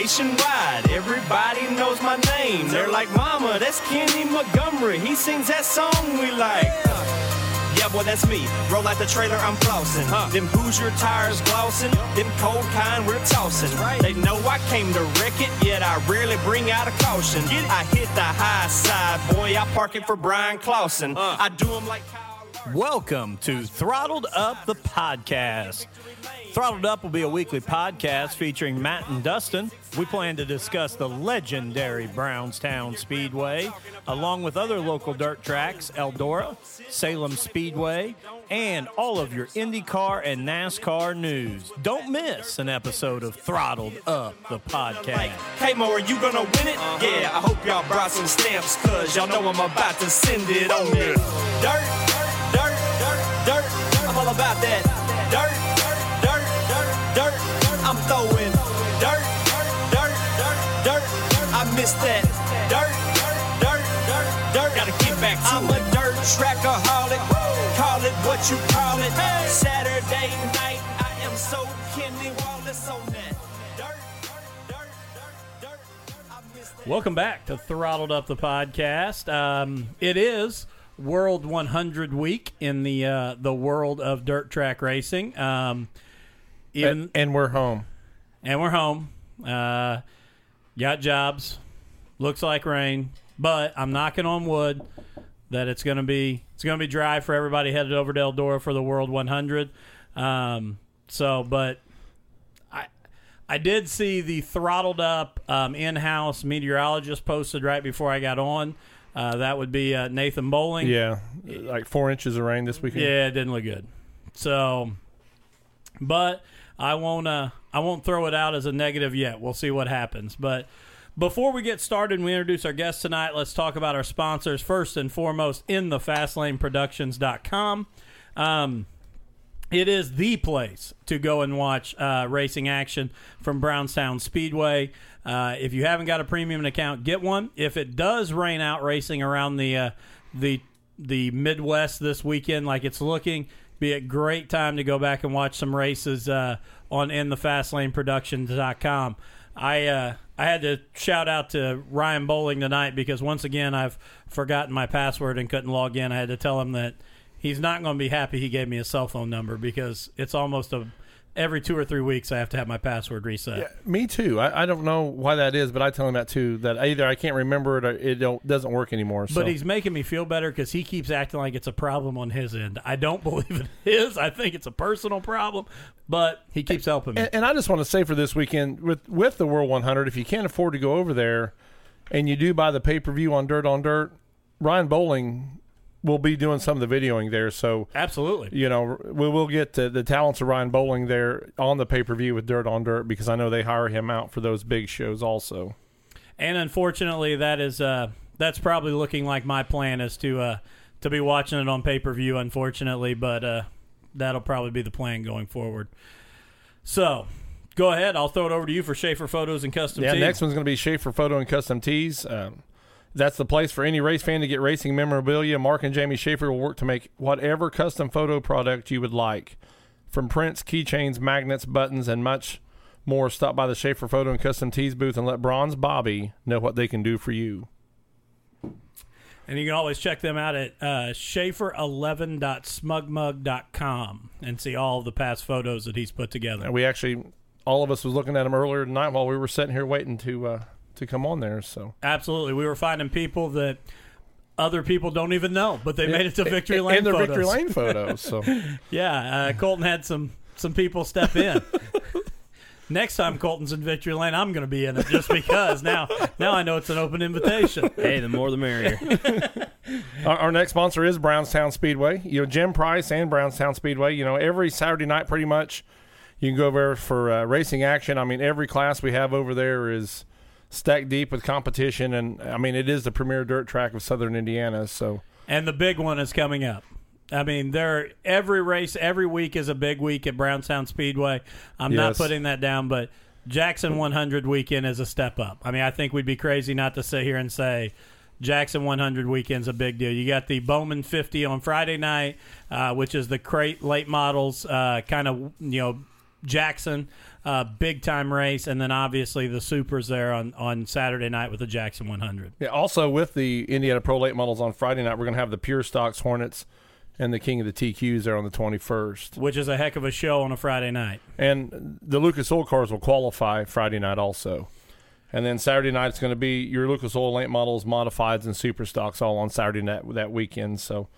nationwide, everybody knows my name. They're like, Mama, that's Kenny Montgomery. He sings that song we like. Yeah, boy, that's me. Roll out the trailer, I'm flossing. Them Hoosier tires glossing. Them cold kind we're tossing. They know I came to wreck it, yet I rarely bring out a caution. I hit the high side, boy. I park it for Bryan Clauson. I do them like Kyle. Welcome to Throttled Up the Podcast. Throttled Up will be a weekly podcast featuring Matt and Dustin. We plan to discuss the legendary Brownstown Speedway, along with other local dirt tracks, Eldora, Salem Speedway, and all of your IndyCar and NASCAR news. Don't miss an episode of Throttled Up the Podcast. Hey Mo, are you gonna win it? Yeah, I hope y'all brought some stamps, cause y'all know I'm about to send it on you. Dirt, dirt, dirt, dirt, I'm all about that. Dirt, dirt, dirt, dirt, throwing. Dirt, dirt, dirt, dirt, I miss that. Dirt, dirt, dirt, dirt, gotta get back to I'm a dirt trackaholic. Call it what you call it. Saturday night, I am so Kenny Wallace on that. Dirt, dirt, dirt, dirt, I miss that. Welcome back to Throttled Up the Podcast. Um, it is World 100 Week in the uh, the world of dirt track racing. Um, even and, and we're home. And we're home. Uh, got jobs. Looks like rain, but I'm knocking on wood that it's going to be it's going to be dry for everybody headed over to Eldora for the World 100. Um, so, but I I did see the throttled up um, in-house meteorologist posted right before I got on. Uh, that would be uh, Nathan Bowling. Yeah, like four inches of rain this weekend. Yeah, it didn't look good. So, but I won't. Uh, I won't throw it out as a negative yet. We'll see what happens. But before we get started, and we introduce our guests tonight. Let's talk about our sponsors first and foremost. In the FastLaneProductions.com. Um, it is the place to go and watch uh, racing action from Brownstown Speedway. Uh, if you haven't got a premium account, get one. If it does rain out racing around the uh, the the Midwest this weekend, like it's looking, be a great time to go back and watch some races uh, on in the FastLaneProductions.com. I uh, I had to shout out to Ryan Bowling tonight because once again I've forgotten my password and couldn't log in. I had to tell him that he's not going to be happy he gave me a cell phone number because it's almost a every two or three weeks I have to have my password reset. Yeah, me too. I, I don't know why that is, but I tell him that too. That either I can't remember it or it don't, doesn't work anymore. So. But he's making me feel better because he keeps acting like it's a problem on his end. I don't believe it is. I think it's a personal problem, but he keeps helping me. and, and I just want to say for this weekend with with the World 100, if you can't afford to go over there, and you do buy the pay per view on Dirt on Dirt, Ryan Bowling will be doing some of the videoing there. So Absolutely. you know, we will get the, the talents of Ryan Bowling there on the pay per view with Dirt on Dirt because I know they hire him out for those big shows also. And unfortunately, that is uh, that's probably looking like my plan is to uh, to be watching it on pay per view. Unfortunately, but uh, that'll probably be the plan going forward. So, go ahead. I'll throw it over to you for Schaefer Photos and Custom Yeah, Tees. next one's going to be Schaefer Photo and Custom Tees. Um, that's the place for any race fan to get racing memorabilia. Mark and Jamie Schaefer will work to make whatever custom photo product you would like. From prints, keychains, magnets, buttons, and much more, stop by the Schaefer Photo and Custom Tees booth and let Bronze Bobby know what they can do for you. And you can always check them out at uh, Schaefer11.smugmug.com and see all of the past photos that he's put together. And we actually, all of us was looking at them earlier tonight while we were sitting here waiting to uh, to come on there. So Absolutely. We were finding people that other people don't even know, but they made it to Victory Lane and the photos. Victory Lane photos. So Yeah, uh, Colton had some some people step in. Next time Colton's in Victory Lane, I'm going to be in it just because now now I know it's an open invitation. Hey, the more the merrier. Our, our next sponsor is Brownstown Speedway. You know, Jim Price and Brownstown Speedway. You know, every Saturday night, pretty much, you can go over for uh, racing action. I mean, every class we have over there is stacked deep with competition, and I mean, it is the premier dirt track of Southern Indiana. So, And the big one is coming up. I mean, there every race every week is a big week at Brownstown Speedway. I'm not putting that down, but Jackson 100 weekend is a step up. I mean, I think we'd be crazy not to sit here and say Jackson 100 weekend's a big deal. You got the Bowman 50 on Friday night, uh, which is the crate late models, uh, kind of you know Jackson uh, big time race, and then obviously the supers there on on Saturday night with the Jackson 100. Yeah, also with the Indiana Pro Late models on Friday night, we're going to have the Pure Stocks Hornets and the King of the TQs there on the 21st. Which is a heck of a show on a Friday night. And the Lucas Oil cars will qualify Friday night also. And then Saturday night it's going to be your Lucas Oil late models, modifieds, and super stocks all on Saturday night that weekend. So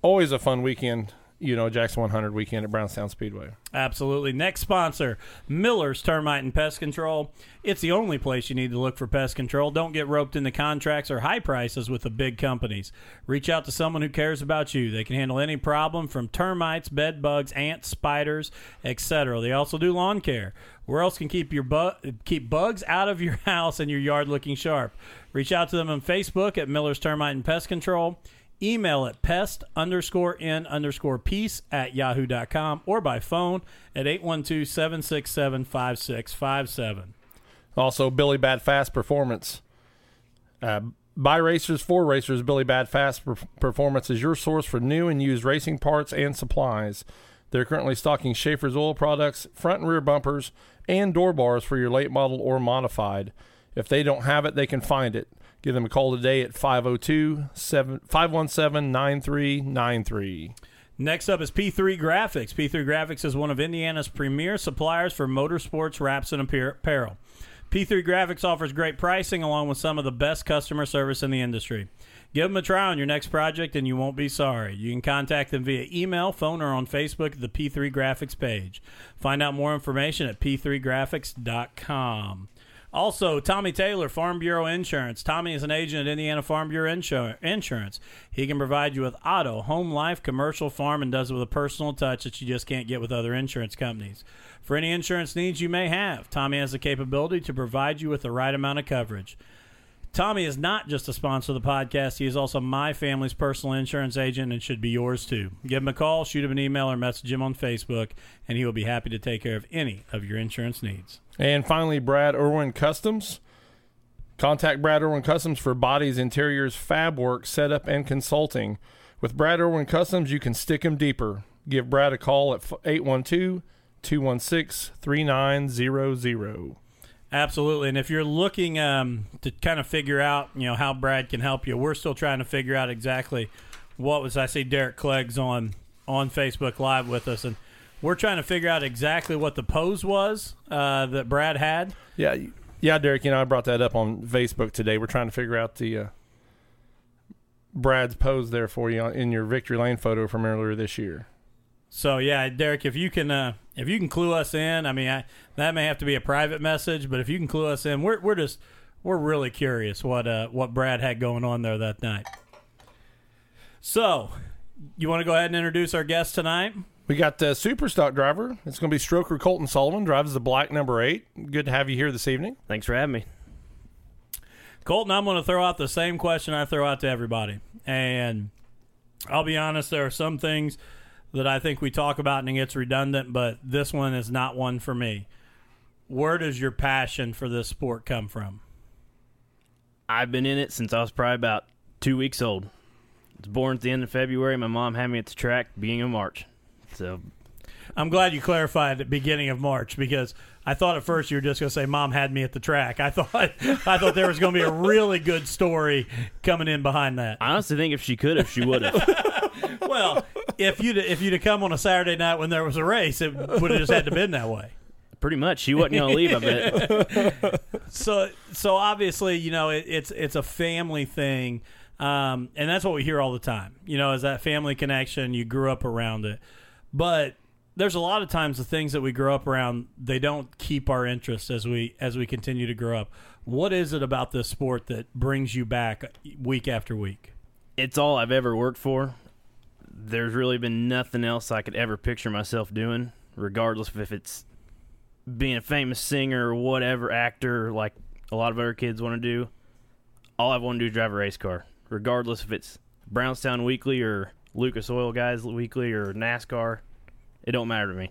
always a fun weekend, you know, Jackson 100 weekend at Brownstown Speedway. Absolutely. Next sponsor, Miller's Termite and Pest Control. It's the only place you need to look for pest control. Don't get roped into contracts or high prices with the big companies. Reach out to someone who cares about you. They can handle any problem from termites, bed bugs, ants, spiders, etc. They also do lawn care. Where else can keep your bu- keep bugs out of your house and your yard looking sharp? Reach out to them on Facebook at Miller's Termite and Pest Control. Email at pest underscore n underscore peace at yahoo.com or by phone at 812 767 5657. Also, Billy Bad Fast Performance. Uh, by racers for racers, Billy Bad Fast Per- Performance is your source for new and used racing parts and supplies. They're currently stocking Schaeffer's oil products, front and rear bumpers, and door bars for your late model or modified. If they don't have it, they can find it. Give them a call today at 502 517 9393. Next up is P3 Graphics. P3 Graphics is one of Indiana's premier suppliers for motorsports wraps and apparel. P3 Graphics offers great pricing along with some of the best customer service in the industry. Give them a try on your next project and you won't be sorry. You can contact them via email, phone, or on Facebook at the P3 Graphics page. Find out more information at p3graphics.com. Also, Tommy Taylor, Farm Bureau Insurance. Tommy is an agent at Indiana Farm Bureau Insur- Insurance. He can provide you with auto, home life, commercial, farm, and does it with a personal touch that you just can't get with other insurance companies. For any insurance needs you may have, Tommy has the capability to provide you with the right amount of coverage. Tommy is not just a sponsor of the podcast. He is also my family's personal insurance agent and should be yours too. Give him a call, shoot him an email, or message him on Facebook, and he will be happy to take care of any of your insurance needs. And finally, Brad Irwin Customs. Contact Brad Irwin Customs for bodies, interiors, fab work, setup, and consulting. With Brad Irwin Customs, you can stick them deeper. Give Brad a call at 812 216 3900. Absolutely. And if you're looking um, to kind of figure out, you know, how Brad can help you, we're still trying to figure out exactly what was. I see Derek Clegg's on on Facebook Live with us, and we're trying to figure out exactly what the pose was uh, that Brad had. Yeah, yeah, Derek. You know, I brought that up on Facebook today. We're trying to figure out the uh, Brad's pose there for you in your victory lane photo from earlier this year. So yeah, Derek, if you can, uh, if you can clue us in, I mean, I, that may have to be a private message, but if you can clue us in, we're we're just we're really curious what uh, what Brad had going on there that night. So, you want to go ahead and introduce our guest tonight? We got the super stock driver. It's going to be Stroker Colton Sullivan. Drives the black number eight. Good to have you here this evening. Thanks for having me. Colton, I'm going to throw out the same question I throw out to everybody. And I'll be honest, there are some things that I think we talk about and it gets redundant, but this one is not one for me. Where does your passion for this sport come from? I've been in it since I was probably about two weeks old. I was born at the end of February. My mom had me at the track beginning of March. So I'm glad you clarified at the beginning of March because I thought at first you were just going to say mom had me at the track. I thought I thought there was going to be a really good story coming in behind that. I honestly think if she could have, she would have. Well, if you'd if you'd have come on a Saturday night when there was a race, it would have just had to been that way. Pretty much, she wasn't going to leave. I bet. so so obviously you know it, it's it's a family thing um, and that's what we hear all the time you know is that family connection you grew up around it but there's a lot of times the things that we grow up around they don't keep our interest as we as we continue to grow up what is it about this sport that brings you back week after week It's all I've ever worked for. There's really been nothing else I could ever picture myself doing, regardless of if it's being a famous singer or whatever actor, like a lot of other kids want to do. All I've wanted to do is drive a race car, regardless if it's Brownstown Weekly or Lucas Oil guys weekly or NASCAR. It don't matter to me.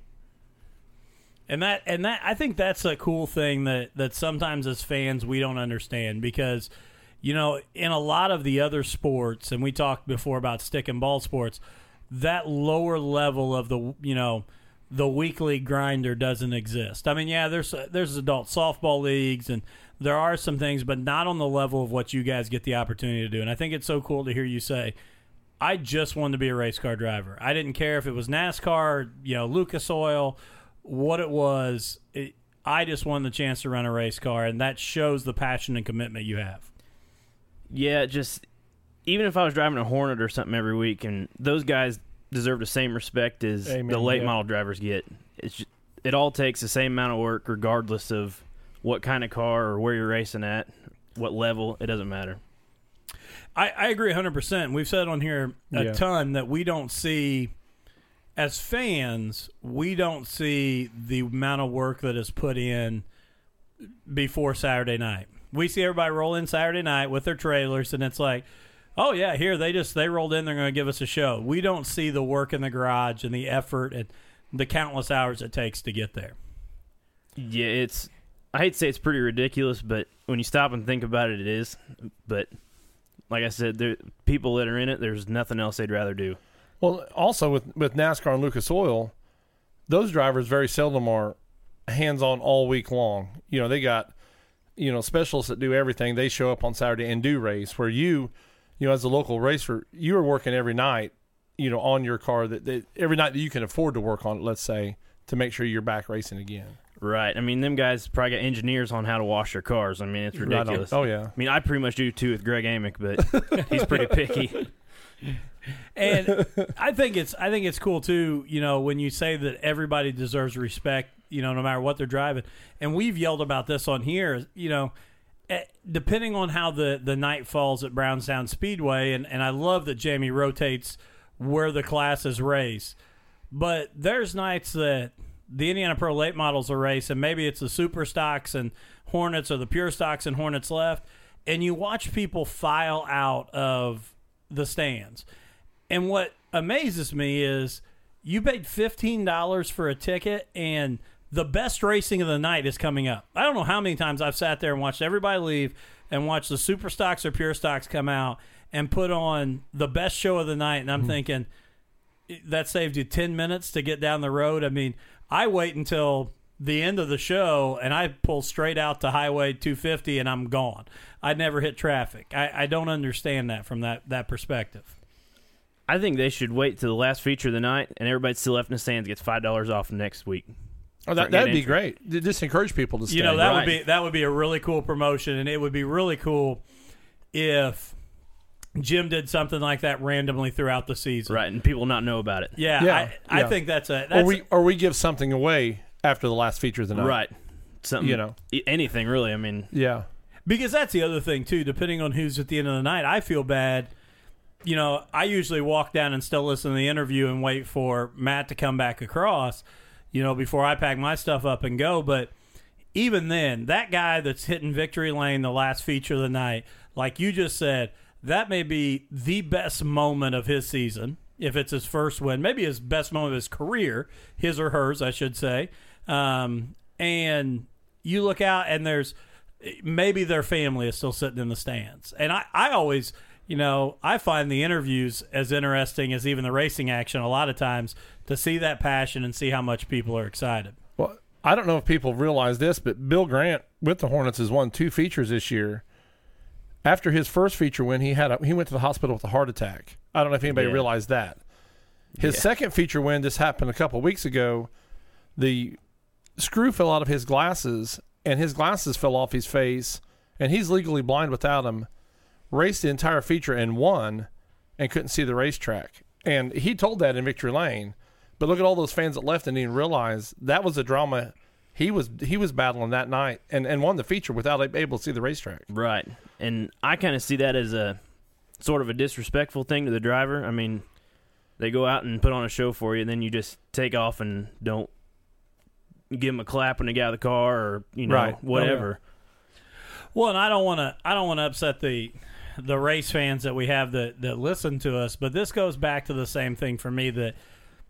And that and that I think that's a cool thing that that sometimes as fans we don't understand because you know in a lot of the other sports and we talked before about stick and ball sports that lower level of the you know the weekly grinder doesn't exist. I mean, yeah, there's there's adult softball leagues and there are some things, but not on the level of what you guys get the opportunity to do. And I think it's so cool to hear you say, I just wanted to be a race car driver. I didn't care if it was NASCAR, you know, Lucas Oil, what it was. It, I just wanted the chance to run a race car, and that shows the passion and commitment you have. Yeah, just even if I was driving a Hornet or something every week, and those guys deserve the same respect as Amen, the late yeah. model drivers get. It's just, it all takes the same amount of work, regardless of what kind of car or where you're racing at, what level. It doesn't matter. I, I agree 100%. We've said on here a Yeah. ton that we don't see, as fans, we don't see the amount of work that is put in before Saturday night. We see everybody roll in Saturday night with their trailers, and it's like, oh, yeah, here, they just, they rolled in, they're going to give us a show. We don't see the work in the garage and the effort and the countless hours it takes to get there. Yeah, it's. I hate to say it's pretty ridiculous, but when you stop and think about it, it is. But like I said, there people that are in it, there's nothing else they'd rather do. Well, also with with NASCAR and Lucas Oil, those drivers very seldom are hands on all week long. You know, they got you know specialists that do everything. They show up on Saturday and do race. Where you, you know, as a local racer, you are working every night. You know, on your car that, that every night that you can afford to work on it. Let's say to make sure you're back racing again. Right. I mean, them guys probably got engineers on how to wash their cars. I mean, it's Right ridiculous. Oh yeah. I mean, I pretty much do too with Greg Amick, but he's pretty picky. and I think it's I think it's cool too. You know, when you say that everybody deserves respect, you know, no matter what they're driving. And we've yelled about this on here. You know, eh, depending on how the the night falls at Brownstown Speedway, and and I love that Jamie rotates where the classes race. But there's nights that the Indiana Pro late models are race, and maybe it's the super stocks and Hornets or the pure stocks and Hornets left, and you watch people file out of the stands. And what amazes me is you paid fifteen dollars for a ticket, and the best racing of the night is coming up. I don't know how many times I've sat there and watched everybody leave and watched the super stocks or pure stocks come out and put on the best show of the night, and I'm mm-hmm. thinking that saved you 10 minutes to get down the road. I mean, I wait until the end of the show and I pull straight out to Highway 250 and I'm gone. I never hit traffic. I, I don't understand that from that, that perspective. I think they should wait till the last feature of the night, and everybody still left in the stands gets five dollars off next week. Oh, that that'd be great. Just encourage people to stay. You know, that would be that would be a really cool promotion and it would be really cool if Jim did something like that randomly throughout the season. Right, and people not know about it. Yeah, Yeah, I, I think that's a or that's we or we give something away after the last feature of the night. Right. Something You know. anything really. I mean, Yeah. Because that's the other thing too. Depending on who's at the end of the night, I feel bad. You know, I usually walk down and still listen to the interview and wait for Matt to come back across. You know, before I pack my stuff up and go. But even then, that guy that's hitting victory lane the last feature of the night, like you just said, that may be the best moment of his season. If it's his first win, maybe his best moment of his career, his or hers, I should say. Um, and you look out, and there's maybe their family is still sitting in the stands. And I, I always, you know, I find the interviews as interesting as even the racing action a lot of times to see that passion and see how much people are excited. Well, I don't know if people realize this, but Bill Grant with the Hornets has won two features this year. After his first feature win, he had a, he went to the hospital with a heart attack. I don't know if anybody Yeah. realized that. His Yeah. second feature win just happened a couple weeks ago. The screw fell out of his glasses, and his glasses fell off his face, and he's legally blind without them. Raced the entire feature and won, and couldn't see the racetrack. And he told that in Victory Lane. But look at all those fans that left and didn't realize that was the drama he was he was battling that night and, and won the feature without being able to see the racetrack. right. And I kind of see that as a sort of a disrespectful thing to the driver. I mean, they go out and put on a show for you, and then you just take off and don't give them a clap when they get out of the car or you know Right. Oh, whatever. Well, and I don't want to. I don't want to upset the the race fans that we have that that listen to us, but this goes back to the same thing for me that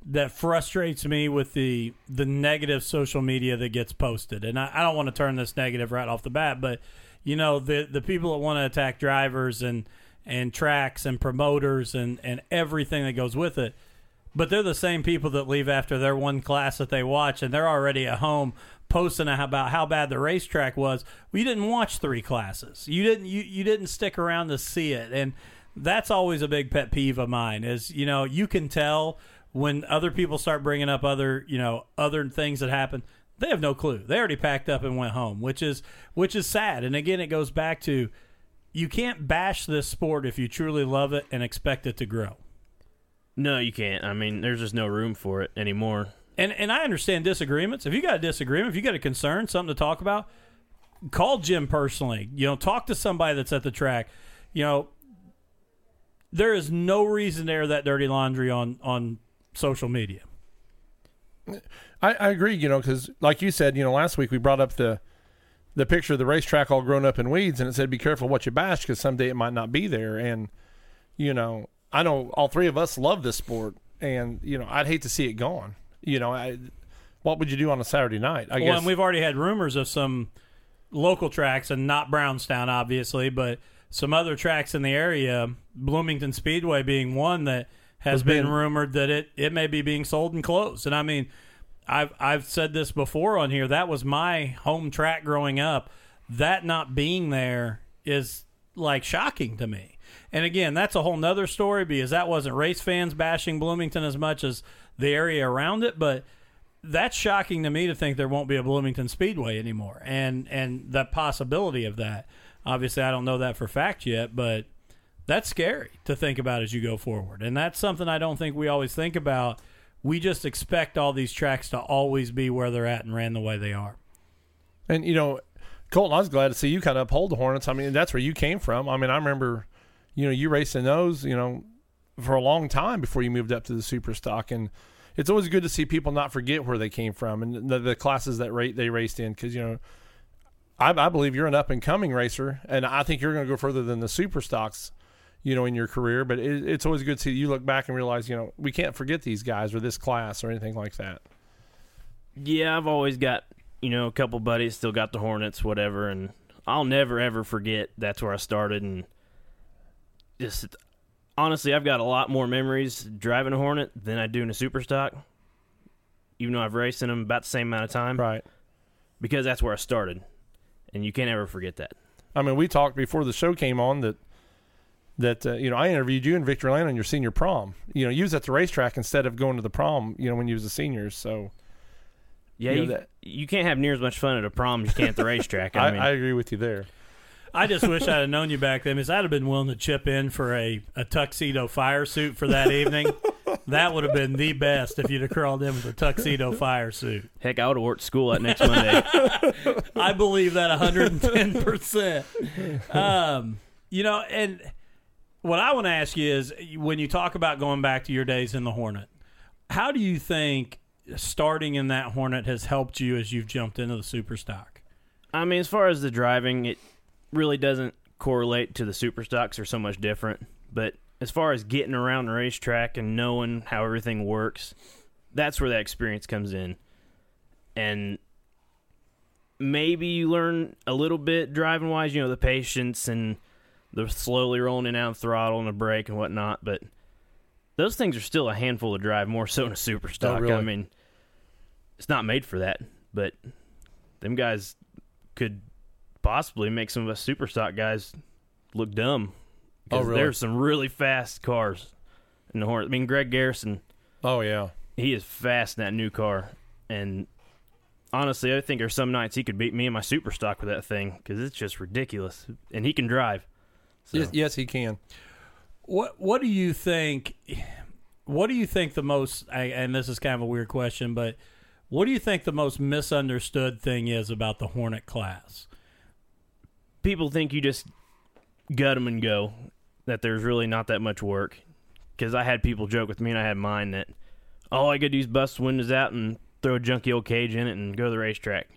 that frustrates me with the the negative social media that gets posted. And I, I don't want to turn this negative right off the bat, but you know the the people that want to attack drivers and and tracks and promoters and and everything that goes with it. But they're the same people that leave after their one class that they watch, and they're already at home posting about how bad the racetrack was. Well, you didn't watch three classes. You didn't. You, you didn't stick around to see it, and that's always a big pet peeve of mine. Is you know you can tell when other people start bringing up other you know other things that happen they have no clue they already packed up and went home which is which is sad and again it goes back to you can't bash this sport if you truly love it and expect it to grow No, you can't. I mean, there's just no room for it anymore. and and I understand disagreements. If you got a disagreement, if you got a concern, something to talk about, call Jim personally. You know, talk to somebody that's at the track. You know, there is no reason to air that dirty laundry on on social media. I, I agree, you know, because like you said, you know, last week we brought up the the picture of the racetrack all grown up in weeds, and it said, "Be careful what you bash, because someday it might not be there." And you know, I know all three of us love this sport, and you know, I'd hate to see it gone. You know, I, what would you do on a Saturday night? I well, guess and we've already had rumors of some local tracks, and not Brownstown, obviously, but some other tracks in the area, Bloomington Speedway being one that has Was been rumored that it, it may be being sold and closed. And I mean, I've I've said this before on here. That was my home track growing up. That not being there is like shocking to me. And again, that's a whole nother story because that wasn't race fans bashing Bloomington as much as the area around it, but that's shocking to me to think there won't be a Bloomington Speedway anymore, and and the possibility of that. Obviously, I don't know that for fact yet, but that's scary to think about as you go forward, and that's something I don't think we always think about. We just expect all these tracks to always be where they're at and ran the way they are. And you know, Colton, I was glad to see you kind of uphold the Hornets. I mean, that's where you came from. I mean, I remember, you know, you racing those, you know, for a long time before you moved up to the super stock, and it's always good to see people not forget where they came from and the, the classes that rate they raced in because you know. I, I believe you're an up and coming racer, and I think you're going to go further than the super stocks, you know, in your career. But it, it's always good to see you look back and realize, you know, we can't forget these guys or this class or anything like that. Yeah, I've always got you know a couple buddies still got the Hornets, whatever, and I'll never ever forget that's where I started. And just honestly, I've got a lot more memories driving a Hornet than I do in a super stock. Even though I've raced in them about the same amount of time, Right. because that's where I started, and you can't ever forget that. I mean, we talked before the show came on that that uh, you know I interviewed you and Victor Lane on your senior prom. You know, you was at the racetrack instead of going to the prom. You know, when you was a senior. So Yeah, You know you, that- you can't have near as much fun at a prom as you can at the racetrack. I, I mean, I agree with you there. I just wish I'd have known you back then, because I'd have been willing to chip in for a, a tuxedo fire suit for that evening. that would have been the best if you'd have crawled in with a tuxedo fire suit. heck, I would have worked school that next Monday. I believe that 110%. Um, you know, and what I want to ask you is when you talk about going back to your days in the Hornet, how do you think starting in that Hornet has helped you as you've jumped into the super stock? I mean, as far as the driving, it really doesn't correlate to the super stocks. Are so much different. But as far as getting around the racetrack and knowing how everything works, that's where that experience comes in. And maybe you learn a little bit driving wise, you know, the patience and the slowly rolling in and out throttle and the brake and whatnot. But those things are still a handful to drive, more so in a super oh, stock. really? I mean, it's not made for that. But them guys could possibly make some of us super stock guys look dumb. Oh, really? There's some really fast cars in the Hornet. I mean, Greg Garrison, Oh yeah. he is fast in that new car, and honestly, I think there's some nights he could beat me in my super stock with that thing because it's just ridiculous, and he can drive. So, Yes, yes, he can. What What do you think? What do you think the most? And this is kind of a weird question, but what do you think the most misunderstood thing is about the Hornet class? people think you just gut them and go. That there's really not that much work. Because I had people joke with me, and I had mine that all I could do is bust windows out and throw a junky old cage in it and go to the racetrack.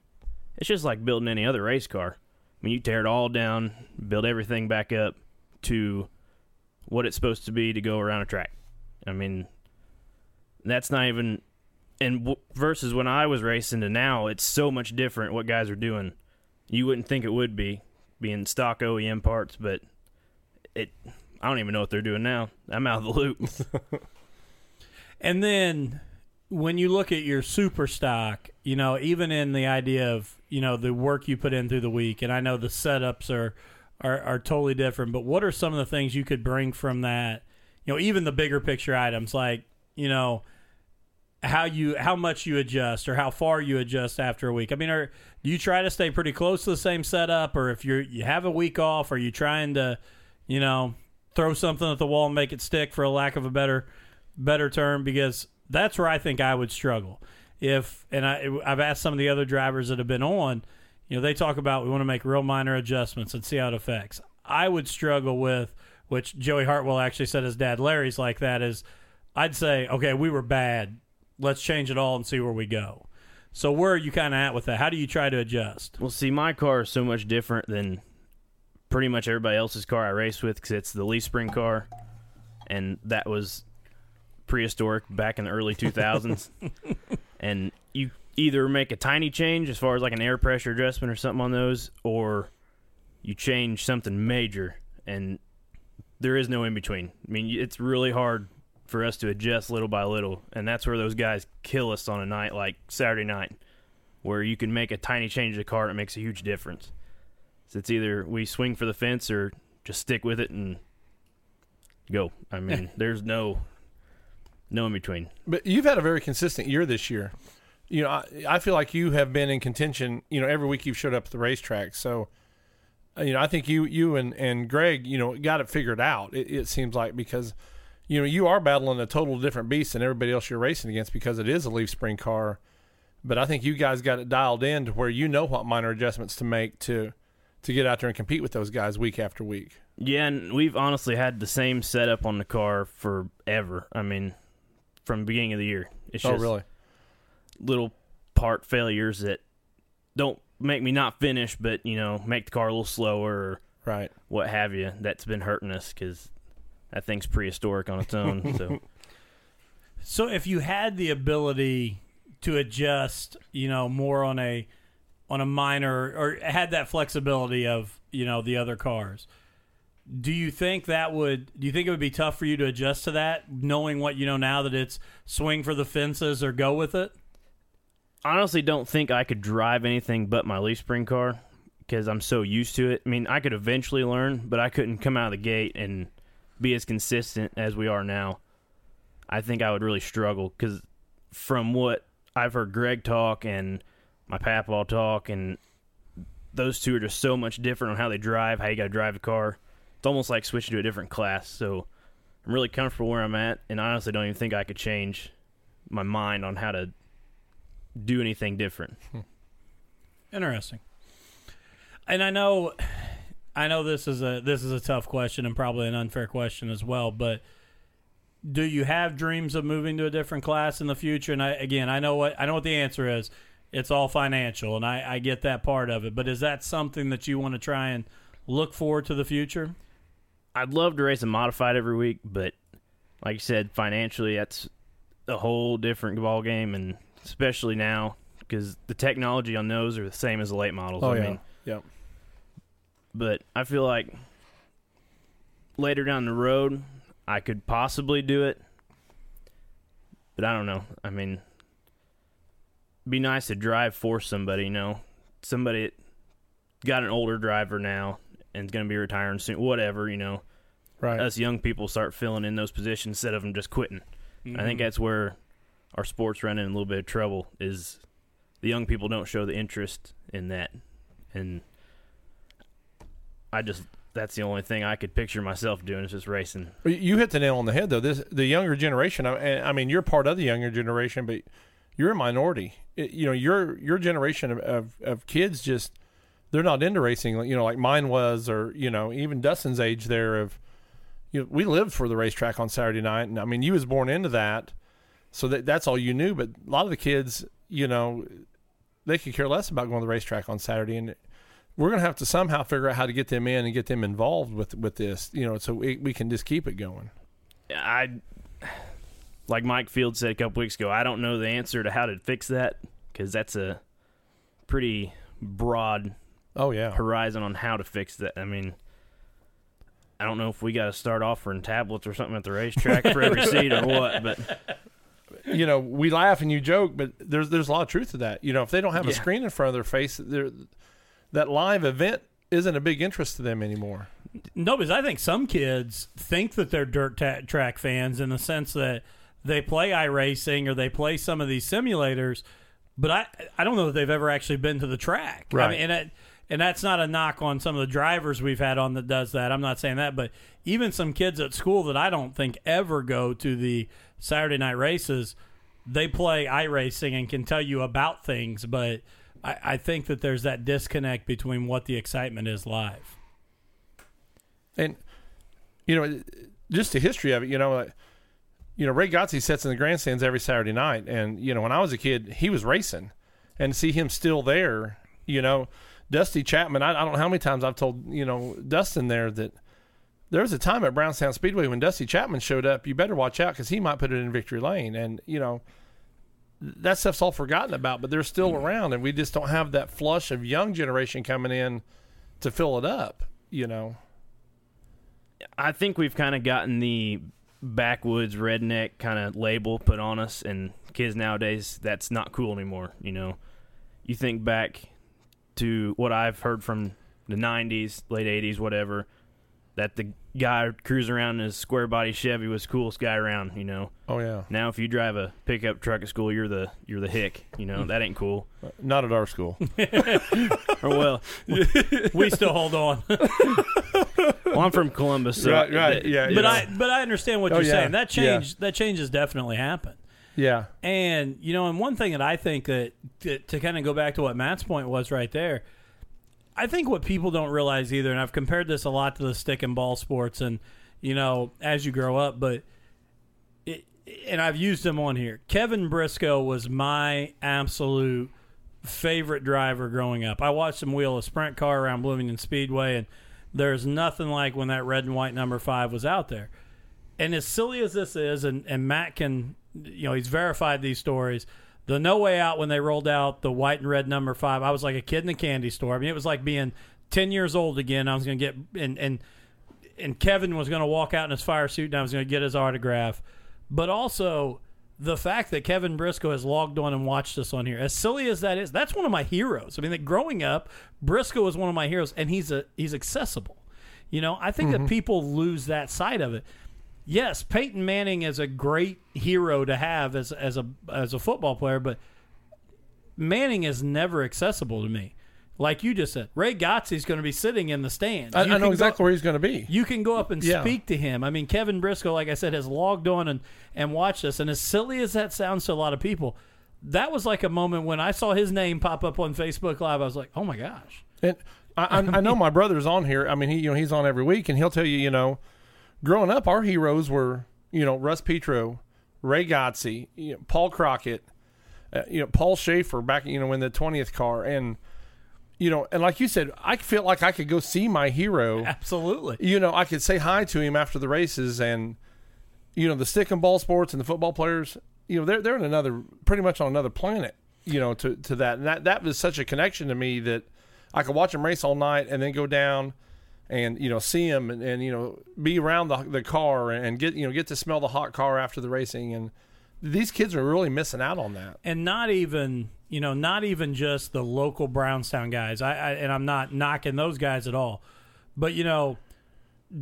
It's just like building any other race car. Mean, you tear it all down, build everything back up, to what it's supposed to be to go around a track. I mean, that's not even and w- versus when I was racing to now, it's so much different what guys are doing. You wouldn't think it would be being stock OEM parts, but it I don't even know what they're doing now. I'm out of the loop. And then when you look at your super stock, you know, even in the idea of, you know, the work you put in through the week, and I know the setups are, are, are totally different, but what are some of the things you could bring from that? You know, even the bigger picture items like, you know, how you how much you adjust or how far you adjust after a week. I mean, are do you try to stay pretty close to the same setup, or if you're you have a week off, are you trying to, you know, throw something at the wall and make it stick, for a lack of a better better term? Because that's where I think I would struggle. If and I I've asked some of the other drivers that have been on, you know, they talk about we want to make real minor adjustments and see how it affects. I would struggle with which Joey Hartwell actually said his dad Larry's like that is I'd say, okay, we were bad let's change it all and see where we go. So where are you kind of at with that? How do you try to adjust? well, see, my car is so much different than pretty much everybody else's car I race with because it's the leaf spring car, and that was prehistoric back in the early 2000s. and you either make a tiny change as far as like an air pressure adjustment or something on those, or you change something major, and there is no in between. I mean, it's really hard for us to adjust little by little, and that's where those guys kill us on a night like Saturday night, where you can make a tiny change to the car and it makes a huge difference. So it's either we swing for the fence or just stick with it and go. I mean, there's no no in between. But you've had a very consistent year this year. You know, I, I feel like you have been in contention. You know, every week you've showed up at the racetrack. So, uh, you know, I think you you and and Greg, you know, got it figured out. It, it seems like because, you know, you are battling a total different beast than everybody else you're racing against because it is a leaf spring car. But I think you guys got it dialed in to where you know what minor adjustments to make to to get out there and compete with those guys week after week. Yeah, and we've honestly had the same setup on the car forever. I mean, from the beginning of the year. It's Oh, just really? little part failures that don't make me not finish, but you know, make the car a little slower or Right. what have you. That's been hurting us because that thing's prehistoric on its own. so So if you had the ability to adjust, you know, more on a on a minor or had that flexibility of, you know, the other cars. Do you think that would do you think it would be tough for you to adjust to that knowing what you know now that it's swing for the fences or go with it? honestly don't think I could drive anything but my leaf spring car because I'm so used to it. I mean, I could eventually learn, but I couldn't come out of the gate and be as consistent as we are now. I think I would really struggle because from what I've heard Greg talk and my papaw talk, and those two are just so much different on how they drive, how you got to drive a car. It's almost like switching to a different class. So I'm really comfortable where I'm at, and I honestly don't even think I could change my mind on how to do anything different. Interesting. And I know I know this is a this is a tough question and probably an unfair question as well, but do you have dreams of moving to a different class in the future? And I again I know what I know what the answer is. It's all financial and I, I get that part of it. But is that something that you want to try and look forward to the future? I'd love to race a modified every week, but like you said, financially, that's a whole different ball game, and especially now because the technology on those are the same as the late models. Oh I yeah. mean, Yep. but I feel like later down the road, I could possibly do it, but I don't know. I mean, be nice to drive for somebody, you know, somebody got an older driver now and is going to be retiring soon, whatever, you know. Right. Us young people start filling in those positions instead of them just quitting. I think mm-hmm. that's where our sports run in a little bit of trouble. Is the young people don't show the interest in that, and I just that's the only thing I could picture myself doing is just racing. You hit the nail on the head, though. This the younger generation. I, I mean, you're part of the younger generation, but you're a minority. It- you know, your your generation of, of, of kids just they're not into racing. You know, like mine was, or you know, even Dustin's age there. Of you know, we lived for the racetrack on Saturday night, and I mean, you was born into that, so that that's all you knew. But a lot of the kids, you know, they could care less about going to the racetrack on Saturday, and we're going to have to somehow figure out how to get them in and get them involved with with this, you know, so we, we can just keep it going. I like Mike Field said a couple weeks ago. I don't know the answer to how to fix that because that's a pretty broad Oh yeah, horizon on how to fix that. I mean, I don't know if we got to start offering tablets or something at the racetrack for every seat or what, but you know, we laugh and you joke, but there's there's a lot of truth to that. You know, if they don't have a Yeah. screen in front of their face, they're, that live event isn't a big interest to them anymore. No, because I think some kids think that they're dirt ta- track fans in the sense that they play iRacing or they play some of these simulators, but I I don't know that they've ever actually been to the track. I Right. mean, and it, and that's not a knock on some of the drivers we've had on that does that. I'm not saying that, but even some kids at school that I don't think ever go to the Saturday night races, they play iRacing and can tell you about things, but I, I think that there's that disconnect between what the excitement is live. And you know, just the history of it. You know, like, you know, Ray Gotze sits in the grandstands every Saturday night, and you know, when I was a kid, he was racing, and to see him still there, you know, Dusty Chapman. I, I don't know how many times I've told you know Dustin there that there was a time at Brownstown Speedway when Dusty Chapman showed up. You better watch out because he might put it in victory lane, and you know. That stuff's all forgotten about, but they're still around, and we just don't have that flush of young generation coming in to fill it up. You know, I think we've kind of gotten the backwoods redneck kind of label put on us, and kids nowadays that's not cool anymore. You know, you think back to what I've heard from the '90s, late '80s, whatever, that the guy cruising around in his square body Chevy was the coolest guy around. You know, oh yeah, now if you drive a pickup truck at school, you're the you're the hick. You know, that ain't cool. Uh, not at our school. Or well, We still hold on. well, I'm from Columbus, so Right, right, yeah, but yeah. I but I understand what Oh, you're yeah, saying. That yeah. change that change has definitely happened. Yeah, And you know, and one thing that I think that to, to kind of go back to what Matt's point was right there, I think what people don't realize either, and I've compared this a lot to the stick and ball sports, and you know, as you grow up, but it, and I've used them on here. Kevin Briscoe was my absolute favorite driver growing up. I watched him wheel a sprint car around Bloomington Speedway, and there's nothing like when that red and white number five was out there. And as silly as this is, and, and Matt can, you know, he's verified these stories. The No Way Out when they rolled out the white and red number five, I was like a kid in a candy store. I mean, it was like being ten years old again. I was going to get and and and Kevin was going to walk out in his fire suit, and I was going to get his autograph. But also the fact that Kevin Briscoe has logged on and watched us on here, as silly as that is, that's one of my heroes. I mean, that growing up, Briscoe was one of my heroes, and he's a he's accessible. You know, I think that mm-hmm. people lose that side of it. Yes, Peyton Manning is a great hero to have as as a as a football player, but Manning is never accessible to me. Like you just said, Ray Gotze's going to be sitting in the stands. I, I know exactly Go, where he's going to be. you can go up and Yeah. speak to him. I mean, Kevin Briscoe, like I said, has logged on and and watched us. And as silly as that sounds to a lot of people, that was like a moment when I saw his name pop up on Facebook Live. I was like, oh my gosh. And I, I, I know my brother's on here. I mean, he you know he's on every week, and he'll tell you, you know, growing up, our heroes were you know Russ Petro, Ray Gotze, you know, Paul Crockett, uh, you know Paul Schaefer back you know in the twentieth car, and you know, and like you said, I feel like I could go see my hero. Absolutely. You know, I could say hi to him after the races, and you know the stick and ball sports and the football players. You know, they're they're in another pretty much on another planet. You know, to to that and that that was such a connection to me that I could watch them race all night and then go down and you know see them and, and you know be around the the car and get you know get to smell the hot car after the racing and these kids are really missing out on that. and not even you know not even just the local Brownstown guys. I, I and I'm not knocking those guys at all, but you know.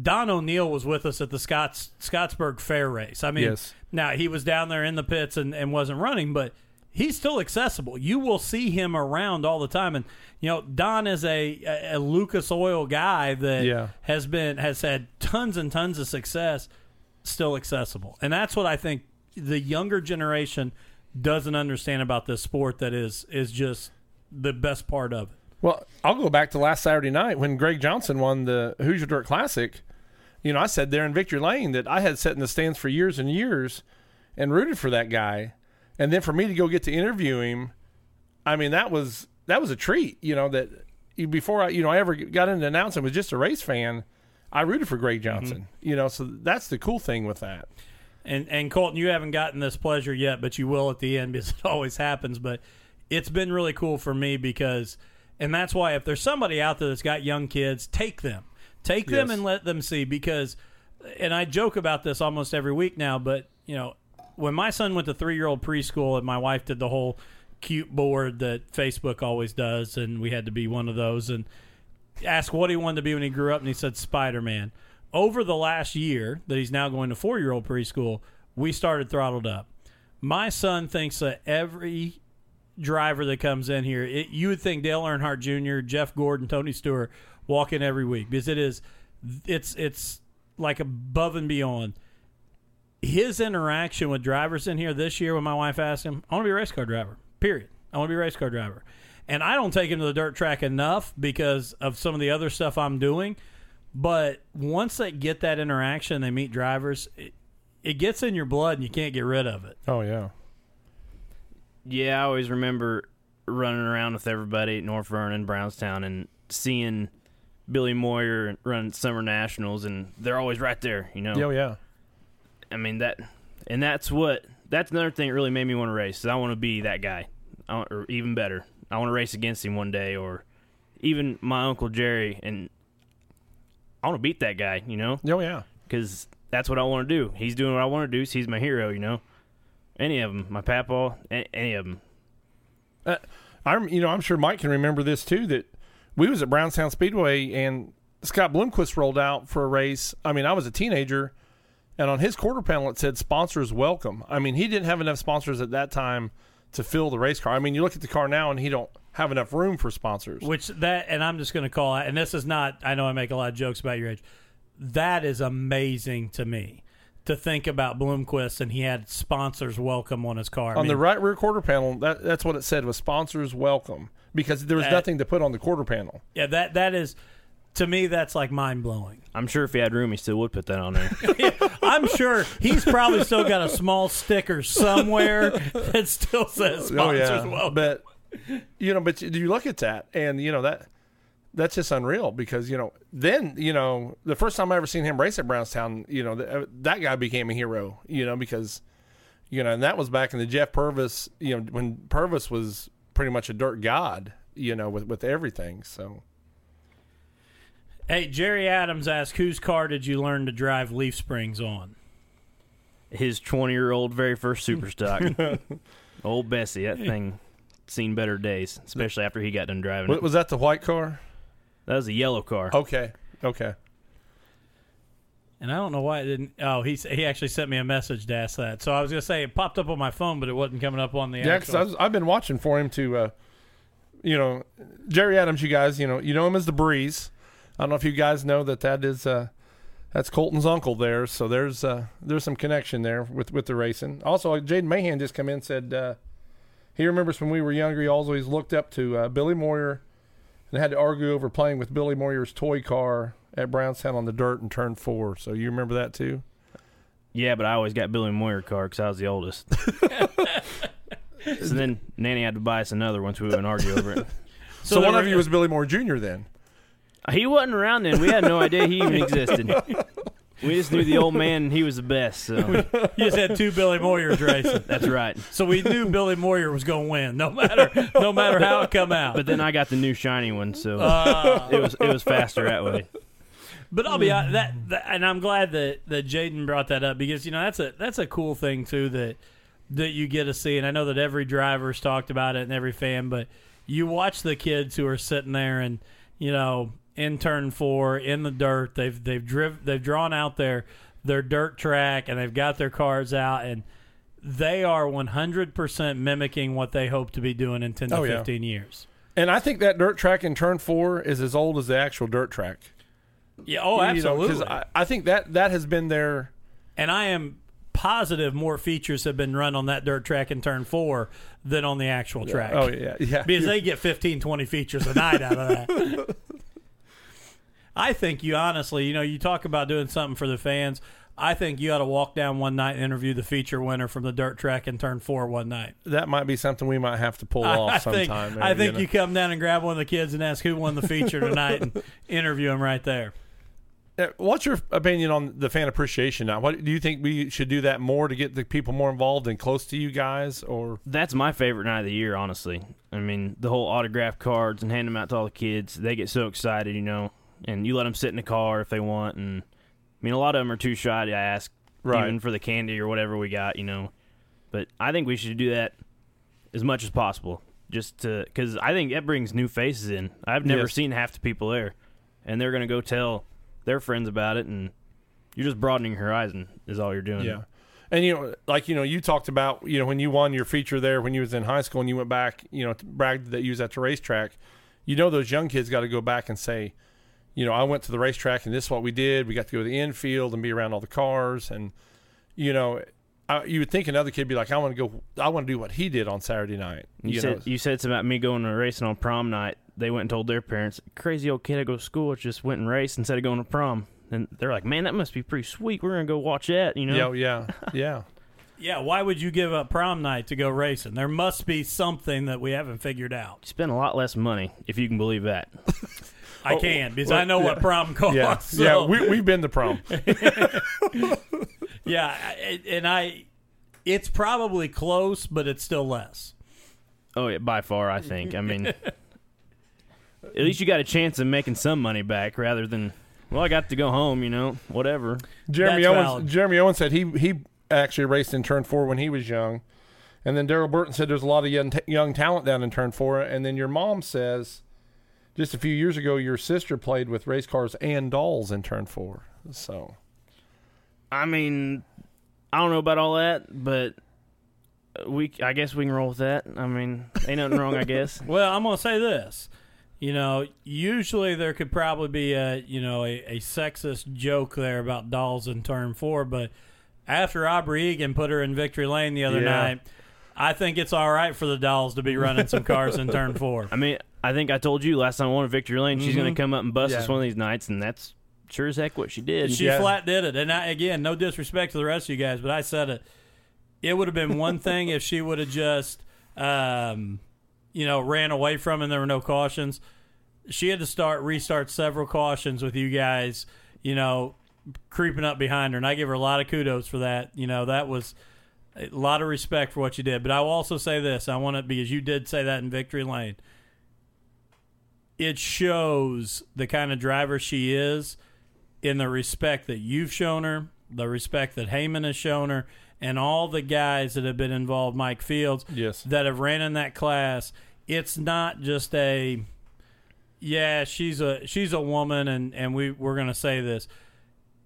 Don O'Neal was with us at the Scotts Scottsburg Fair race. I mean, Yes. now he was down there in the pits and, and wasn't running, but he's still accessible. You will see him around all the time, and you know Don is a, a, a Lucas Oil guy that Yeah. has been has had tons and tons of success, still accessible, and that's what I think the younger generation doesn't understand about this sport. That is is just the best part of it. Well, I'll go back to last Saturday night when Greg Johnson won the Hoosier Dirt Classic. You know, I said there in Victory Lane that I had sat in the stands for years and years and rooted for that guy. And then for me to go get to interview him, I mean, that was that was a treat, you know, that before I, you know, I ever got into announcing, was just a race fan. I rooted for Greg Mm-hmm. Johnson. You know, so that's the cool thing with that. And and Colton, you haven't gotten this pleasure yet, but you will at the end because it always happens. But it's been really cool for me because, and that's why if there's somebody out there that's got young kids, take them, take them, Yes. and let them see because. And I joke about this almost every week now, but you know, when my son went to three year old preschool and my wife did the whole cute board that Facebook always does, and we had to be one of those and asked what he wanted to be when he grew up, and he said Spider Man. Over the last year that he's now going to four year old preschool, we started throttled up. My son thinks that every driver that comes in here, it, you would think Dale Earnhardt Jr., Jeff Gordon, Tony Stewart walk in every week because it is, it's it's like above and beyond. His interaction with drivers in here this year, when my wife asked him, "I want to be a race car driver." Period. I want to be a race car driver. And I don't take him to the dirt track enough because of some of the other stuff I'm doing. But once they get that interaction, they meet drivers, it, it gets in your blood and you can't get rid of it. Oh yeah. Yeah, I always remember running around with everybody at North Vernon, Brownstown, and seeing Billy Moyer run Summer Nationals, and they're always right there. You know, Oh yeah. I mean that, and that's what that's another thing that really made me want to race. Is I want to be that guy, I or even better, I want to race against him one day, or even my uncle Jerry, and I want to beat that guy. You know, Oh yeah. because that's what I want to do. He's doing what I want to do. So he's my hero. You know, any of them, my papaw, any of them. Uh, I'm, you know, I'm sure Mike can remember this too. That we was at Brownstown Speedway and Scott Bloomquist rolled out for a race. I mean, I was a teenager, and on his quarter panel it said "sponsors welcome." I mean, he didn't have enough sponsors at that time to fill the race car. I mean, you look at the car now, and he don't have enough room for sponsors. Which that, and I'm just going to call it, and this is not, I know I make a lot of jokes about your age. That is amazing to me to think about Bloomquist and he had sponsors welcome on his car. I on the right rear quarter panel, that that's what it said was "sponsors welcome" because there was That- nothing to put on the quarter panel. yeah, that that is, to me, that's like mind blowing. I'm sure if he had room, he still would put that on there. I'm sure he's probably still got a small sticker somewhere that still says oh, oh, sponsors welcome. But you know, but you you look at that, and you know that that's just unreal because you know then you know the first time I ever seen him race at Brownstown, you know th- uh, that guy became a hero. You know because you know, and that was back in the Jeff Purvis. You know when Purvis was pretty much a dirt god. You know with with everything. So Hey, Jerry Adams asked, whose car did you learn to drive leaf springs on? His 20 year old very first super stock, old Bessie. That thing seen better days, especially after he got done driving. wa- it. was that the white car? That was a yellow car. Okay, okay. And I don't know why it didn't. Oh, he he actually sent me a message to ask that. So I was gonna say it popped up on my phone, but it wasn't coming up on the. Yeah, because I've been watching for him to, uh, you know, Jerry Adams. You guys, you know, you know him as the Breeze. I don't know if you guys know that that is uh, that's Colton's uncle there. So there's uh, there's some connection there with with the racing. Also, Jaden Mahan just come in and said uh, he remembers when we were younger. He always looked up to uh, Billy Moyer and had to argue over playing with Billy Moyer's toy car at Brownstown on the dirt in turn four. So you remember that too? Yeah, but I always got Billy Moyer car because I was the oldest. so then Nanny had to buy us another once we went and argue over it. So, there one were- of you was Billy Moyer Jr. Then. He wasn't around then. We had no idea he even existed. We just knew the old man and he was the best. So you just had two Billy Moyers racing, that's right. so we knew Billy Moyer was gonna win, no matter no matter how it come out. But then I got the new shiny one, so Uh, it was it was faster that way. But I'll be honest, that, that, and I'm glad that that Jaden brought that up because you know that's a that's a cool thing too that that you get to see, and I know that every driver's talked about it and every fan, but you watch the kids who are sitting there and you know in turn four in the dirt, they've they've driv- they've drawn out their their dirt track and they've got their cars out and they are 100% mimicking what they hope to be doing in 10 to Oh, yeah. 15 years. And I think that dirt track in turn four is as old as the actual dirt track. Yeah, oh, You know, I, I think that that has been there. and I am positive more features have been run on that dirt track in turn four than on the actual track. Oh yeah, yeah. Because they get 15, 20 features a night out of that. I think you honestly, you know, you talk about doing something for the fans. I think you ought to walk down one night and interview the feature winner from the dirt track in turn four one night. That might be something we might have to pull I, off I think sometime. I maybe, think know. you come down and grab one of the kids and ask who won the feature tonight and interview him right there. Uh, What's your opinion on the fan appreciation now? What do you think we should do that more to get the people more involved and close to you guys? Or That's my favorite night of the year, honestly. I mean, the whole autograph cards and hand them out to all the kids. They get so excited, you know. And you let them sit in the car if they want. And I mean, a lot of them are too shy to ask, Right. even for the candy or whatever we got, you know. But I think we should do that as much as possible, just to because I think that brings new faces in. I've never Yes. seen half the people there, and they're gonna go tell their friends about it, and you're just broadening your horizon. Is all you're doing. yeah, and you know, like you know, you talked about you know when you won your feature there when you was in high school and you went back, you know, bragged that you was at the racetrack. You know, those young kids got to go back and say, you know, I went to the racetrack and this is what we did. We got to go to the infield and be around all the cars, and you know. I, you would think another kid would be like, I want to go. I want to do what he did on Saturday night. You, You, said know, you said something about me going to racing on prom night. They went and told their parents, "Crazy old kid I go to school just went and raced instead of going to prom." And they're like, "Man, that must be pretty sweet. We're gonna go watch that." You know? yeah, oh, yeah, yeah. Yeah, why would you give up prom night to go racing? There must be something that we haven't figured out. You spend a lot less money if you can believe that. I Oh, can because well, I know what yeah. prom costs. Yeah, so- yeah. We we've been to prom. yeah, and I, it's probably close, but it's still less. Oh yeah, by far, I think. I mean, at least you got a chance of making some money back rather than, well, I got to go home. You know, whatever. Jeremy That's Owens. valid. Jeremy Owens said he he actually raced in turn four when he was young, and then Daryl Burton said there's a lot of young, young talent down in turn four, and then your mom says, just a few years ago, your sister played with race cars and dolls in turn four. So I mean, I don't know about all that, but we, I guess we can roll with that. I mean, ain't nothing wrong, I guess. Well, I'm going to say this. You know, usually there could probably be a you know a, a sexist joke there about dolls in turn four, but after Aubrey Egan put her in victory lane the other Yeah. night, I think it's all right for the dolls to be running some cars in turn four. I mean, I think I told you last time I won at Victory Lane, she's going to come up and bust Yeah. us one of these nights, and that's sure as heck what she did. She Yeah. flat did it, and I, again, no disrespect to the rest of you guys, but I said it. It would have been one thing if she would have just, um, you know, ran away from and there were no cautions. She had to start restart several cautions with you guys, you know, creeping up behind her, and I give her a lot of kudos for that. You know, that was a lot of respect for what you did. But I will also say this: I want to because you did say that in victory lane. It shows the kind of driver she is in the respect that you've shown her, the respect that Heyman has shown her, and all the guys that have been involved, Mike Fields, yes, that have ran in that class. It's not just a yeah, she's a she's a woman and and we we're going to say this.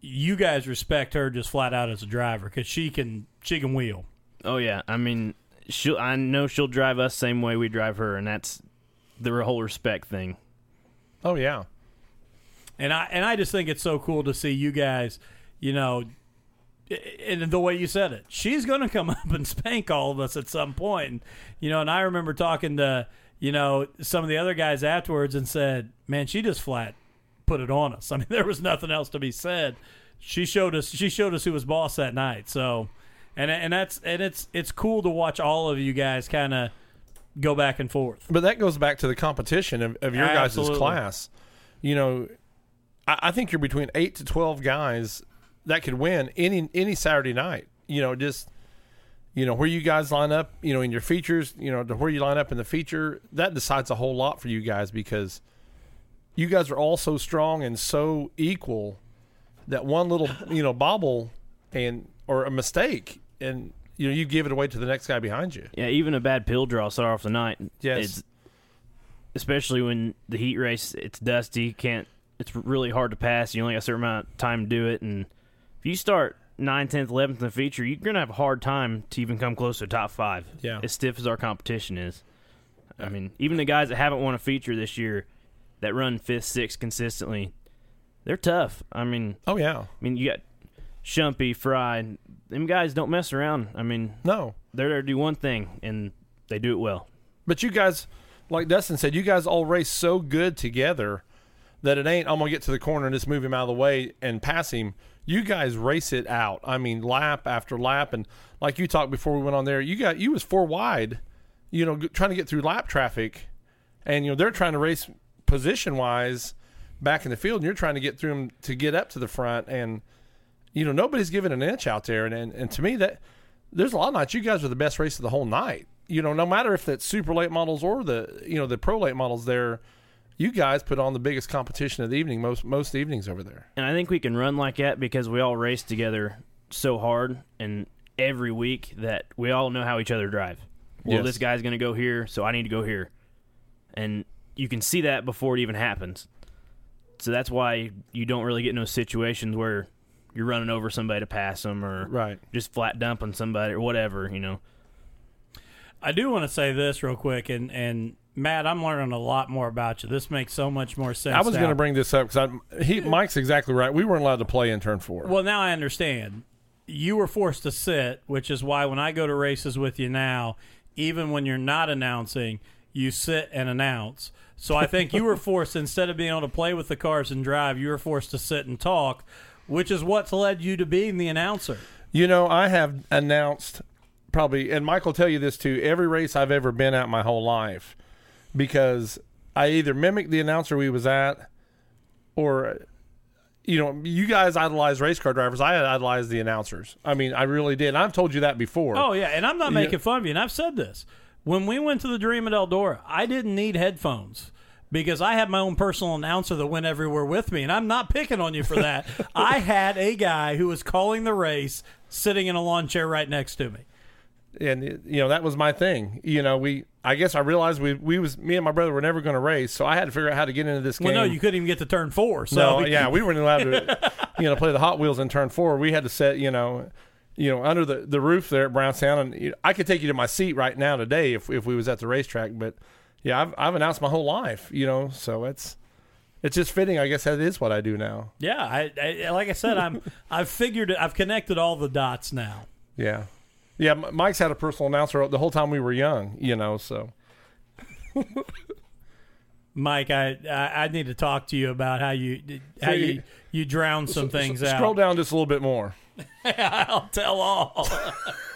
You guys respect her just flat out as a driver cuz she can she can wheel. Oh yeah, I mean, she'll. I know she'll drive us same way we drive her, and that's the whole respect thing. Oh yeah, And I and I just think it's so cool to see you guys, you know, and the way you said it. She's going to come up and spank all of us at some point. And, you know, and I remember talking to, you know, some of the other guys afterwards and said, "Man, she just flat put it on us." I mean, there was nothing else to be said. She showed us she showed us who was boss that night. So, and and that's and it's it's cool to watch all of you guys kind of go back and forth. but that goes back to the competition of, of your guys' class. You know, I, I think you're between eight to twelve guys that could win any any Saturday night. You know, just you know where you guys line up. You know, in your features. You know, to where you line up in the feature that decides a whole lot for you guys because you guys are all so strong and so equal that one little you know bobble and or a mistake and you know you give it away to the next guy behind you. Yeah, even a bad pill draw start off the night. Yes. It's, especially when the heat race, it's dusty. Can't. It's really hard to pass. You only got a certain amount of time to do it, and if you start 9th, 10th, 11th in the feature, you're gonna have a hard time to even come close to top five. Yeah. As stiff as our competition is. I mean, even the guys that haven't won a feature this year, that run fifth, sixth consistently, they're tough. I mean, Oh yeah, I mean, you got Shumpy, Fry, them guys don't mess around. I mean, no. they're there to do one thing, and they do it well. But you guys, like Dustin said, you guys all race so good together that it ain't I'm gonna get to the corner and just move him out of the way and pass him. You guys race it out. I mean, lap after lap, and like you talked before we went on there, you got you was four wide, you know, trying to get through lap traffic, and you know they're trying to race position wise back in the field, and you're trying to get through them to get up to the front, and you know nobody's giving an inch out there, and and, and to me that there's a lot of nights you guys are the best race of the whole night. You know, no matter if that's super late models or the you know the pro late models there, you guys put on the biggest competition of the evening most most evenings over there. And I think we can run like that because we all race together so hard and every week that we all know how each other drive. Well, Yes. this guy's going to go here, so I need to go here. And you can see that before it even happens. So that's why you don't really get in those situations where you're running over somebody to pass them or Right. just flat dumping somebody or whatever, you know. I do want to say this real quick, and and Matt, I'm learning a lot more about you. This makes so much more sense. I was going to bring this up because he Mike's exactly right. We weren't allowed to play in turn four. Well, now I understand. You were forced to sit, which is why when I go to races with you now, even when you're not announcing, you sit and announce. So I think you were forced instead of being able to play with the cars and drive, you were forced to sit and talk, which is what's led you to being the announcer. You know, I have announced probably, and Michael tell you this too. Every race I've ever been at my whole life, because I either mimicked the announcer we was at, or you know, you guys idolize race car drivers. I idolize the announcers. I mean, I really did. And I've told you that before. Oh yeah, and I'm not making fun of you. And I've said this when we went to the Dream at Eldora, I didn't need headphones because I had my own personal announcer that went everywhere with me, and I'm not picking on you for that. I had a guy who was calling the race sitting in a lawn chair right next to me. and you know that was my thing. You know, we. I guess I realized we we was me and my brother were never going to race, so I had to figure out how to get into this game. Well, no, you couldn't even get to turn four. So No, yeah, we weren't allowed to, you know, play the Hot Wheels in turn four. We had to set, you know, you know, under the, the roof there at Brownstown, and you know, I could take you to my seat right now today if if we was at the racetrack. But yeah, I've I've announced my whole life, you know, so it's it's just fitting. I guess that is what I do now. yeah, I, I like I said, I'm I've figured it. I've connected all the dots now. Yeah, yeah. Mike's had a personal announcer the whole time we were young, you know. So Mike, I, I need to talk to you about how you how you you drown some things out. Scroll down just a little bit more. I'll tell all.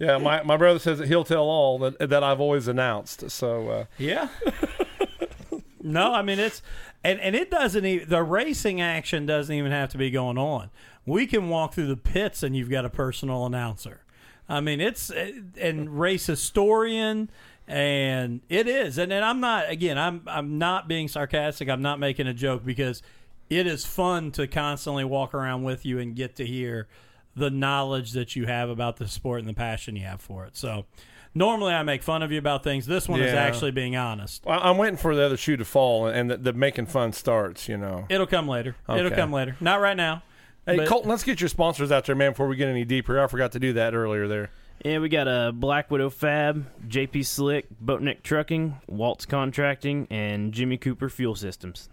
Yeah, my, my brother says that he'll tell all that that I've always announced. So uh, Yeah. no, I mean it's and and it doesn't even the racing action doesn't even have to be going on. We can walk through the pits and you've got a personal announcer. I mean it's and race historian and it is and, and I'm not again I'm I'm not being sarcastic. I'm not making a joke because it is fun to constantly walk around with you and get to hear the knowledge that you have about the sport and the passion you have for it. So normally I make fun of you about things. This one is Yeah. actually being honest. I- I'm waiting for the other shoe to fall and the, the making fun starts. You know. It'll come later. It'll Okay. come later. Not right now. Hey, But- Colton, let's get your sponsors out there, man, before we get any deeper. I forgot to do that earlier there. Yeah, we got a Black Widow Fab, JP Slick, Boatneck Trucking, Waltz Contracting, and Jimmy Cooper Fuel Systems.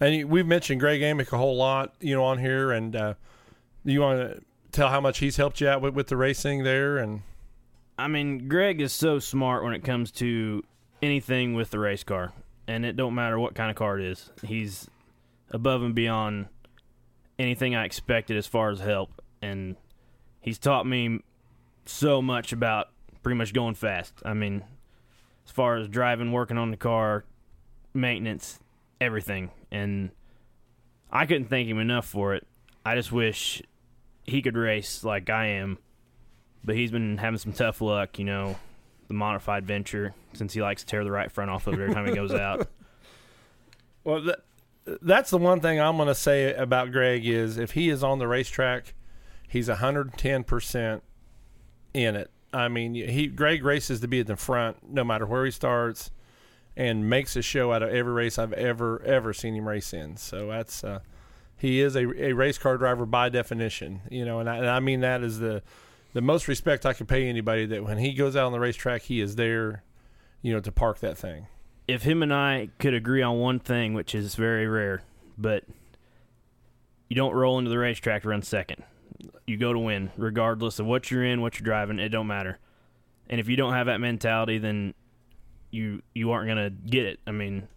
And you, we've mentioned Greg Amick a whole lot, you know, on here. And uh, you want to tell how much he's helped you out with, with the racing there? And I mean, Greg is so smart when it comes to anything with the race car, and it don't matter what kind of car it is. He's above and beyond anything I expected as far as help, and he's taught me so much about pretty much going fast. I mean, as far as driving, working on the car, maintenance, everything, and I couldn't thank him enough for it. I just wish he could race like I am but he's been having some tough luck, you know, the modified venture since he likes to tear the right front off of it every time he goes out. well, that, that's the one thing I'm going to say about Greg is if he is on the racetrack, he's 110% in it. I mean, he Greg races to be at the front no matter where he starts and makes a show out of every race I've ever ever seen him race in. So that's uh, he is a, a race car driver by definition, you know, and I, and I mean that is the the most respect I could pay anybody that when he goes out on the racetrack, he is there, you know, to park that thing. if him and I could agree on one thing, which is very rare, but you don't roll into the racetrack to run second. You go to win, regardless of what you're in, what you're driving. It don't matter. And if you don't have that mentality, then you you aren't gonna get it. I mean,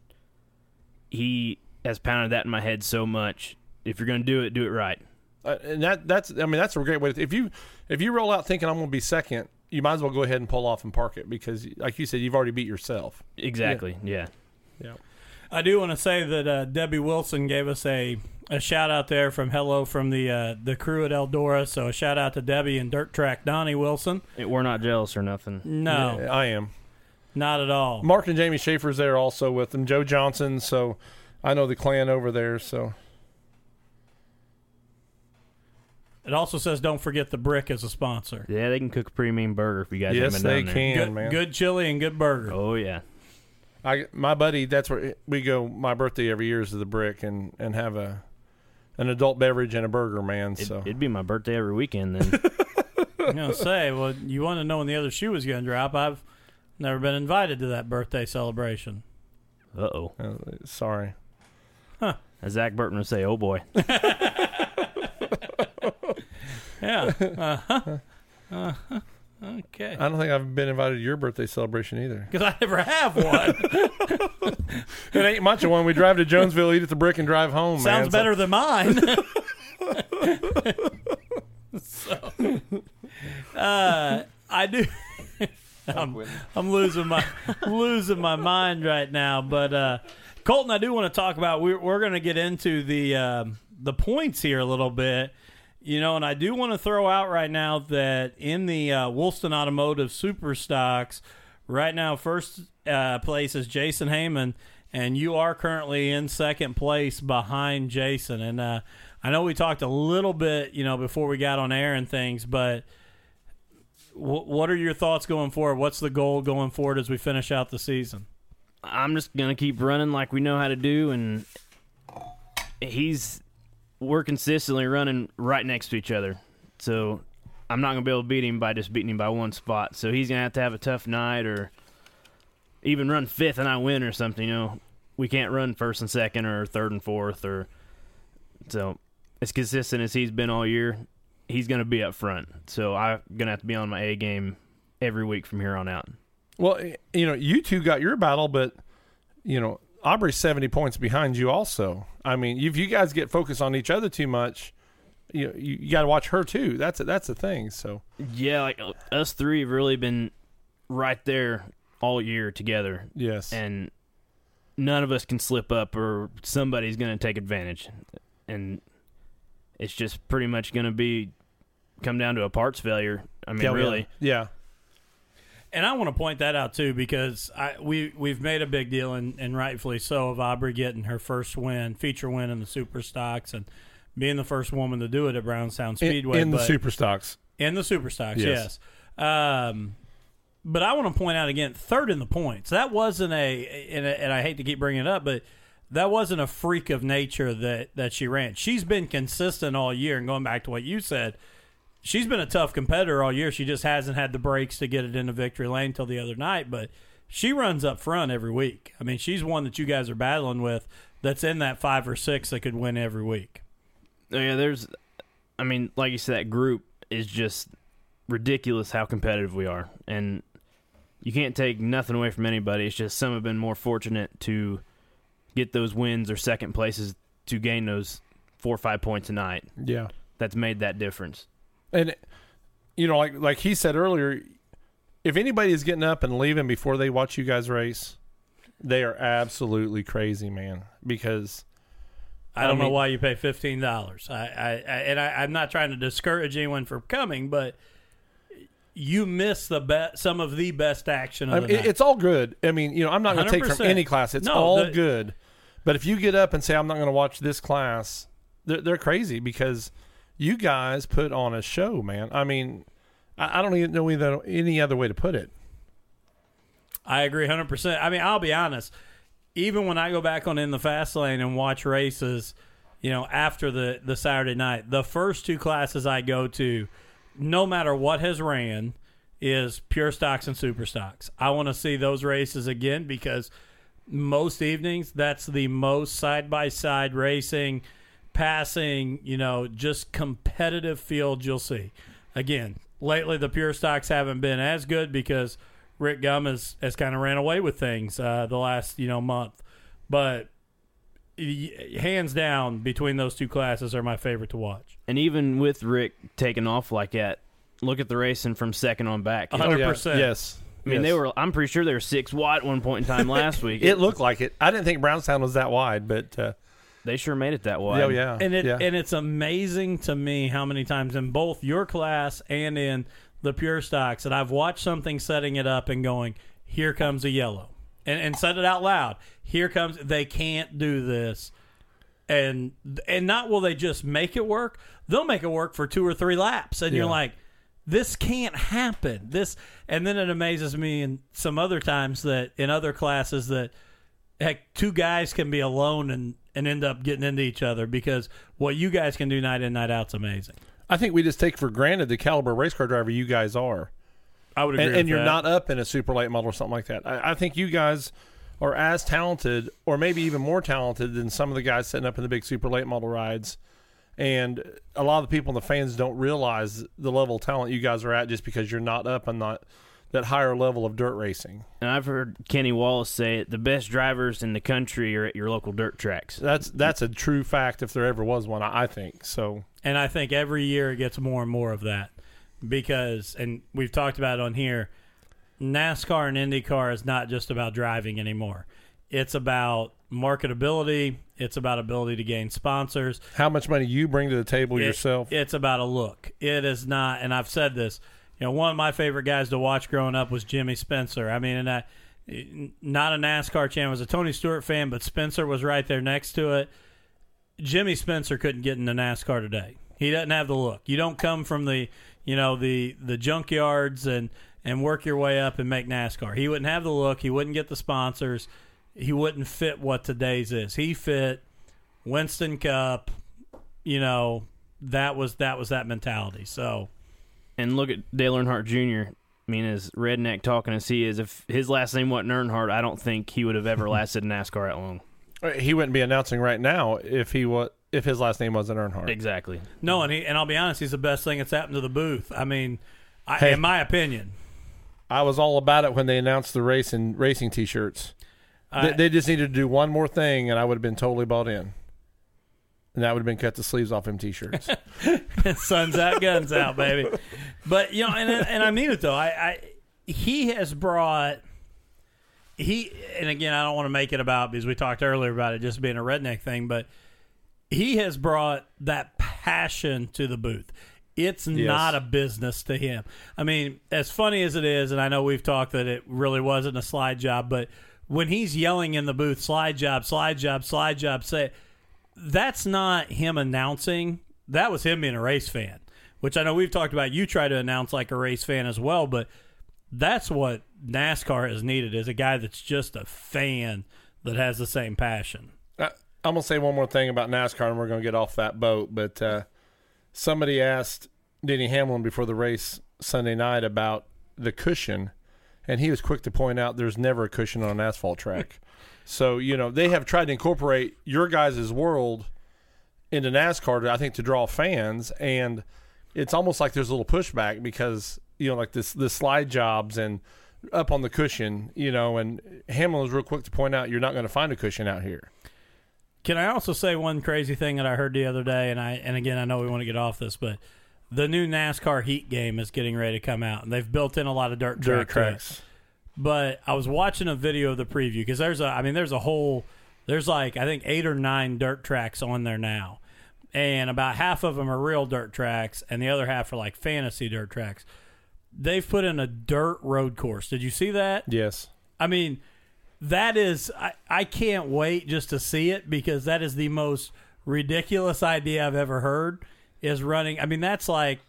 he has pounded that in my head so much. If you're going to do it, do it right. Uh, and that that's I mean that's a great way. To, if you if you roll out thinking I'm going to be second, you might as well go ahead and pull off and park it because, like you said, you've already beat yourself. Exactly. Yeah. Yeah. I do want to say that uh, Debbie Wilson gave us a, a shout out there from hello from the uh, the crew at Eldora. So a shout out to Debbie and Dirt Track Donnie Wilson. It- we're not jealous or nothing. No, I am. not at all. Mark and Jamie Schaeffer's there also with them. Joe Johnson. So I know the clan over there. So It also says don't forget the brick as a sponsor. Yeah, they can cook a pretty mean burger if you guys yes, haven't been they down can, Good, man. good chili and good burger. Oh yeah. I my buddy, that's where we go. My birthday every year is to the brick and and have a an adult beverage and a burger, man. It, So It'd be my birthday every weekend then. I'm gonna say, well, you want to know when the other shoe is gonna drop? I've never been invited to that birthday celebration. uh oh. sorry. As Zach Burton would say, "Oh boy." Yeah. Uh-huh. Uh-huh. Okay. I don't think I've been invited to your birthday celebration either. Because I never have one. It ain't much of one. We drive to Jonesville, eat at the brick, and drive home. Sounds man. better than mine. so, uh, I do. I'm, I'm losing my losing my mind right now. But uh, Colton, I do want to talk about. We're we're going to get into the um the points here a little bit. You know, and I do want to throw out right now that in the uh, Woolston Automotive Super Stocks, right now, first uh, place is Jason Heyman, and you are currently in second place behind Jason. And uh, I know we talked a little bit, you know, before we got on air and things, but w- what are your thoughts going forward? What's the goal going forward as we finish out the season? I'm just gonna keep running like we know how to do, and he's we're consistently running right next to each other. So I'm not gonna be able to beat him by just beating him by one spot. So he's gonna have to have a tough night, or even run fifth and I win or something. You know, we can't run first and second or third and fourth, or so as consistent as he's been all year. He's gonna be up front. So I'm gonna have to be on my A game every week from here on out. Well, you know, you two got your battle, but you know, Aubrey's seventy points behind you. Also, I mean, if you guys get focused on each other too much, you you, you got to watch her too. That's a, that's the thing. So Yeah, like uh, us three have really been right there all year together, yes, and none of us can slip up, or somebody's going to take advantage, and it's just pretty much going to be come down to a parts failure. I mean, Yeah, really, yeah. And I want to point that out too because I we we've made a big deal and, and rightfully so of Aubrey getting her first win, feature win in the super stocks and being the first woman to do it at Brownstown In, Speedway. in the super stocks. in the super stocks, Yes. yes. Um, but I want to point out again, third in the points. That wasn't a, and, and I hate to keep bringing it up, but that wasn't a freak of nature that that she ran. She's been consistent all year, and going back to what you said, she's been a tough competitor all year. She just hasn't had the breaks to get it into victory lane till the other night, but she runs up front every week. I mean, she's one that you guys are battling with. That's in that five or six that could win every week. Oh, yeah. There's, I mean, like you said, that group is just ridiculous how competitive we are, and you can't take nothing away from anybody. It's just some have been more fortunate to get those wins or second places to gain those four or five points a night. Yeah, That's made that difference. And you know, like like he said earlier, if anybody is getting up and leaving before they watch you guys race, they are absolutely crazy, man. Because I don't I know why you pay fifteen dollars. I, I, and I, I'm not trying to discourage anyone from coming, but you miss the best, some of the best action of I mean, it- it's all good. I mean, you know, I'm not going to take from any class. It's No, all the- good. But if you get up and say I'm not going to watch this class, they're, they're crazy because you guys put on a show, man. I mean, I, I don't even know either, any other way to put it. I agree 100%. I mean, I'll be honest. Even when I go back on in the fast lane and watch races, you know, after the, the Saturday night, the first two classes I go to, no matter what has ran, is pure stocks and super stocks. I want to see those races again because most evenings that's the most side by side racing, passing, you know, just competitive field you'll see. Again, lately the pure stocks haven't been as good because Rick Gum has, has kind of ran away with things uh, the last you know month, but hands down between those two classes are my favorite to watch. And even with Rick taking off like that, look at the racing from second on back. Uh-huh. I 100%. Yes. I mean, they were. I'm pretty sure they were six wide at one point in time last week. It looked like it. I didn't think Brownstown was that wide, but uh, they sure made it that way. oh yeah, And it yeah. and it's amazing to me how many times in both your class and in the pure stocks that I've watched something setting it up and going, here comes a yellow. And and said it out loud. Here comes they can't do this. And and not will they just make it work, they'll make it work for two or three laps. And you're like, this can't happen. This and then it amazes me in some other times that in other classes that heck, two guys can be alone and, and end up getting into each other because what you guys can do night in, night out's amazing. I think we just take for granted the caliber race car driver you guys are, I would agree. and, and you're that. not up in a super late model or something like that. I, I think you guys are as talented, or maybe even more talented than some of the guys setting up in the big super late model rides. And a lot of the people and the fans don't realize the level of talent you guys are at just because you're not up on that that higher level of dirt racing. And I've heard Kenny Wallace say it. The best drivers in the country are at your local dirt tracks. That's that's a true fact if there ever was one. I I think so. And I think every year it gets more and more of that because, and we've talked about it on here, NASCAR and IndyCar is not just about driving anymore. It's about marketability. It's about ability to gain sponsors. How much money you bring to the table It- yourself? It's about a look. It is not, and I've said this. You know, one of my favorite guys to watch growing up was Jimmy Spencer. I mean, and I, not a NASCAR champ, I was a Tony Stewart fan, but Spencer was right there next to it. Jimmy Spencer couldn't get into NASCAR today. He doesn't have the look. You don't come from the, you know, the the junkyards and and work your way up and make NASCAR. He wouldn't have the look. He wouldn't get the sponsors. He wouldn't fit what today's is. He fit Winston Cup. You know, that was that was that mentality. So And look at Dale Earnhardt Jr. I mean, as redneck talking as he is, if his last name wasn't Earnhardt, I don't think he would have ever lasted in NASCAR that long. Uh, He wouldn't be announcing right now if he was if his last name wasn't Earnhardt. Exactly. no, and he and I'll be honest, he's the best thing that's happened to the booth. I mean, I, Hey. in my opinion, I was all about it when they announced the race and racing T-shirts. I- they, they just needed to do one more thing, and I would have been totally bought in. And that would have been cut the sleeves off him T-shirts. Sun's out, guns out, baby. But you know, and and I mean it though. I, I he has brought he and again I don't want to make it about because we talked earlier about it just being a redneck thing, but he has brought that passion to the booth. It's not a business to him. I mean, as funny as it is, and I know we've talked that it really wasn't a slide job, but when he's yelling in the booth, slide job, slide job, slide job, say that's not him announcing. That was him being a race fan, which I know we've talked about. You try to announce like a race fan as well, but that's what NASCAR has needed is a guy that's just a fan that has the same passion. I, I'm gonna say one more thing about NASCAR, and we're gonna get off that boat. But uh, somebody asked Denny Hamlin before the race Sunday night about the cushion, and he was quick to point out there's never a cushion on an asphalt track. So you know they have tried to incorporate your guys' world into NASCAR, I think, to draw fans, and it's almost like there's a little pushback because you know like this the slide jobs and up on the cushion, you know, and Hamlin was real quick to point out you're not going to find a cushion out here. Can I also say one crazy thing that I heard the other day, and I and again I know we want to get off this, but the new NASCAR Heat game is getting ready to come out, and they've built in a lot of dirt, dirt track to it. tracks. But I was watching a video of the preview because there's a I mean there's a whole there's like I think eight or nine dirt tracks on there now, and about half of them are real dirt tracks, and the other half are like fantasy dirt tracks. They've put in a dirt road course. Did you see that? Yes. I mean, that is I, I can't wait just to see it because that is the most ridiculous idea I've ever heard. Is running. I mean, that's like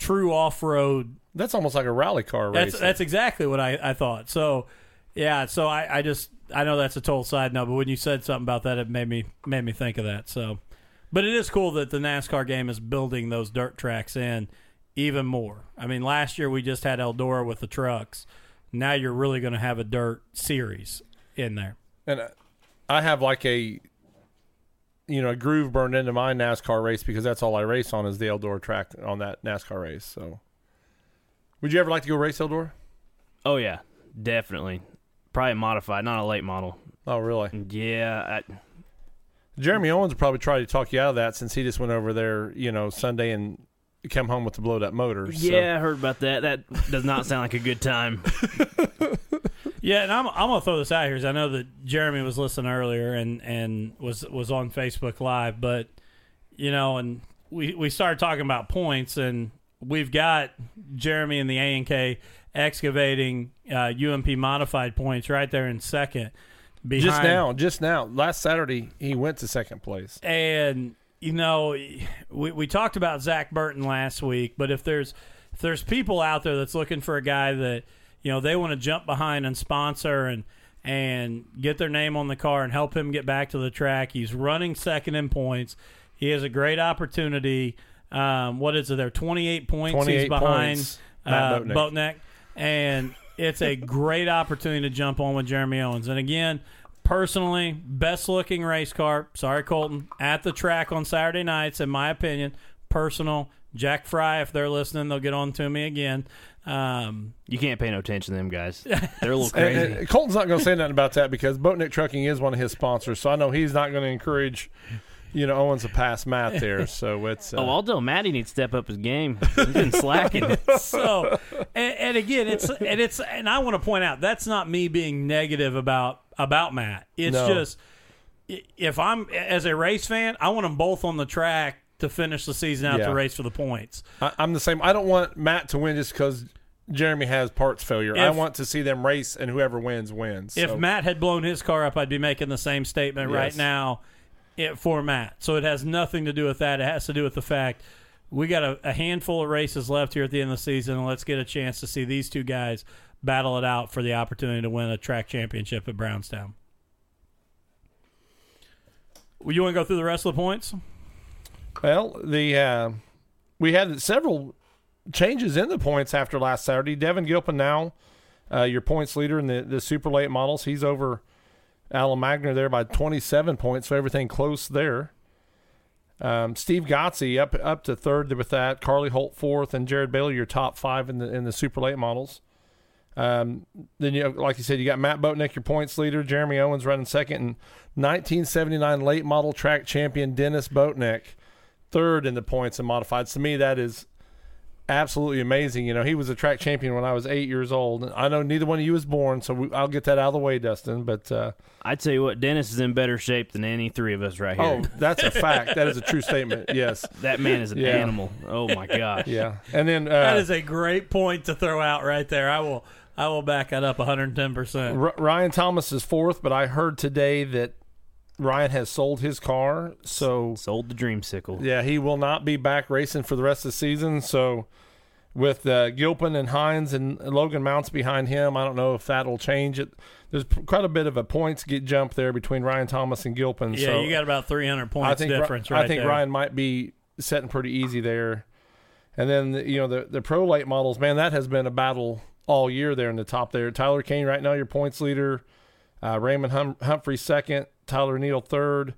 true off road That's almost like a rally car race. that's that's exactly what I, I thought. So yeah, so I, I just I know that's a total side note, but when you said something about that, it made me made me think of that. So, but it is cool that the NASCAR game is building those dirt tracks in even more. I mean, last year we just had Eldora with the trucks. Now you're really going to have a dirt series in there. and uh, I have like a you know a groove burned into my NASCAR race because that's all I race on is the Eldora track on that NASCAR race. So, would you ever like to go race Eldora? Oh yeah, definitely. Probably modified, not a late model. Oh, really? Yeah, I, Jeremy Owens will probably try to talk you out of that since he just went over there, you know, Sunday and come home with the blowed up motor. so- Yeah, I heard about that. That does not sound like a good time. Yeah, and I'm, I'm gonna throw this out here because I know that Jeremy was listening earlier and, and was was on Facebook Live, but you know, and we we started talking about points, and we've got Jeremy and the A and K excavating uh, UMP modified points right there in second. Behind, just now, just now, last Saturday he went to second place. and you know, we we talked about Zach Burton last week, but if there's if there's people out there that's looking for a guy that you know they want to jump behind and sponsor and and get their name on the car and help him get back to the track, he's running second in points. He has a great opportunity. Um, what is it? There, twenty eight points. 28 he's behind points. uh, Matt Boatneck, and it's a great opportunity to jump on with Jeremy Owens. And again, personally, best looking race car. Sorry, Colton, at the track on Saturday nights, in my opinion. Personal. Jack Fry, if they're listening, they'll get on to me again. Um, You can't pay no attention to them guys. They're a little crazy. and Colton's not going to say nothing about that because Boatnick Trucking is one of his sponsors, so I know he's not going to encourage, you know, Owens a pass Matt there. So it's uh, Oh, although Matty needs to step up his game. He's been slacking. so, and, and again, it's and it's and I want to point out that's not me being negative about about Matt. It's No. just if I'm as a race fan, I want them both on the track to finish the season out Yeah. to race for the points. I, I'm the same. I don't want Matt to win just because Jeremy has parts failure. I want to see them race, and whoever wins wins. If So- Matt had blown his car up, I'd be making the same statement right now it, for Matt. So it has nothing to do with that. It has to do with the fact we got a, a handful of races left here at the end of the season, and let's get a chance to see these two guys battle it out for the opportunity to win a track championship at Brownstown. Well, you want to go through the rest of the points? Well, the uh, we had several changes in the points after last Saturday. Devin Gilpin now uh, your points leader in the, the super late models. He's over Alan Magner there by 27 points, so everything close there. Um, Steve Gotze up up to third with that. Carly Holt fourth, and Jared Bailey your top five in the in the super late models. Um, then you like you said, you got Matt Boatnick, your points leader. Jeremy Owens running second, and 1979 late model track champion Dennis Boatnick third in the points and modifieds. To me, that is absolutely amazing. You know, he was a track champion when I was eight years old. I know neither one of you was born, so we, I'll get that out of the way, Dustin. But uh, I tell you what, Dennis is in better shape than any three of us right here. oh, that's a fact. that is a true statement. Yes. That man is an Yeah. animal. Oh my gosh. Yeah. And then uh, That is a great point to throw out right there. I will I will back that up 110%. R- Ryan Thomas is fourth, but I heard today that Ryan has sold his car, so Sold the dreamsicle. yeah, he will not be back racing for the rest of the season. So with uh, Gilpin and Hines and Logan Mounts behind him, I don't know if that'll change it. There's quite a bit of a points get jump there between Ryan Thomas and Gilpin. Yeah, so you got about 300 points I think Ri- difference right I think there. Ryan might be setting pretty easy there. And then the- you know the the pro late models, man, that has been a battle all year there in the top there. Tyler Kane right now your points leader, uh, Raymond hum- Humphrey second, Tyler Neal third,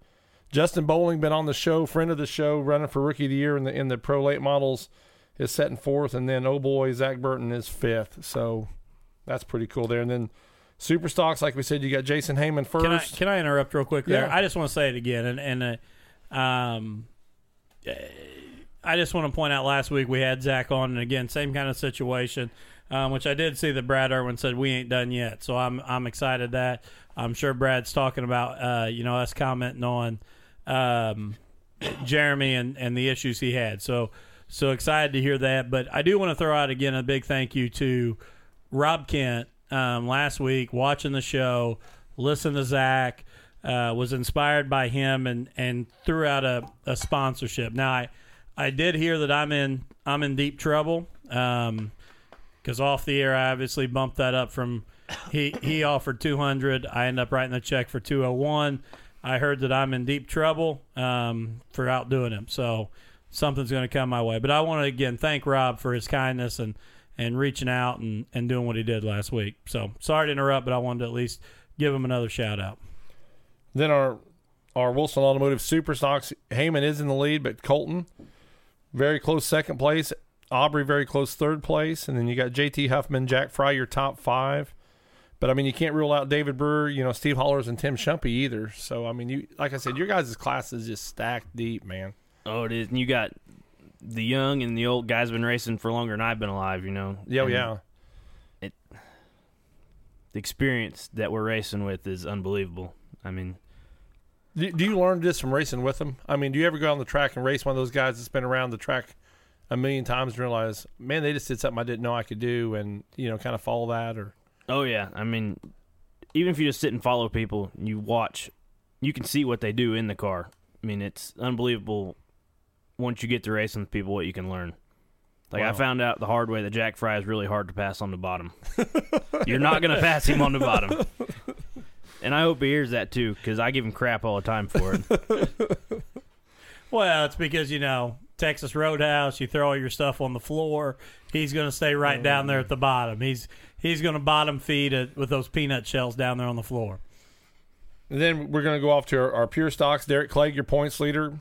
Justin Bowling been on the show, friend of the show, running for rookie of the year in the in the pro late models, is setting fourth, and then oh boy Zach Burton is fifth. So that's pretty cool there. And then super stocks, like we said, you got Jason Heyman first. Can I can I interrupt real quick there? Yeah. I just want to say it again, and and uh, um, I just want to point out last week we had Zach on, and again same kind of situation, um, which I did see that Brad Irwin said we ain't done yet, so I'm I'm excited that I'm sure Brad's talking about uh, you know us commenting on um, Jeremy and and the issues he had, so so excited to hear that. But I do want to throw out again a big thank you to Rob Kent um, last week watching the show, listened to Zach, uh, was inspired by him, and and threw out a, a sponsorship. Now I I did hear that I'm in I'm in deep trouble because off the air I obviously bumped that up from he he offered 200. I end up writing the check for 201. I heard that I'm in deep trouble um, for outdoing him. So something's going to come my way. But I want to again thank Rob for his kindness and and reaching out and, and doing what he did last week. So sorry to interrupt, but I wanted to at least give him another shout out. Then our our Wilson Automotive Super Stocks, Heyman is in the lead, but Colton very close second place. Aubrey very close third place, and then you got JT Huffman, Jack Fry, your top five. But I mean, you can't rule out David Brewer, you know, Steve Hollers and Tim Shumpy either. So I mean, you like I said, your guys' class is just stacked deep, man. Oh, it is. And you got the young and the old guys been racing for longer than I've been alive. You know. Yeah, oh, And yeah. The experience that we're racing with is unbelievable. I mean, Do, do you learn this from racing with them? I mean, do you ever go on the track and race one of those guys that's been around the track a million times and realize, man, they just did something I didn't know I could do, and you know, kind of follow that or oh yeah. I mean, even if you just sit and follow people, you watch, you can see what they do in the car. I mean, it's unbelievable. Once you get to racing with people, what you can learn. Like I found out the hard way that Jack Fry is really hard to pass on the bottom. You're not going to pass him on the bottom. And I hope he hears that too, because I give him crap all the time for it. Well, it's because you know Texas Roadhouse. You throw all your stuff on the floor. He's going to stay right oh, down there at the bottom. He's he's going to bottom feed it with those peanut shells down there on the floor. And then we're going to go off to our, our pure stocks. Derek Clegg, your points leader.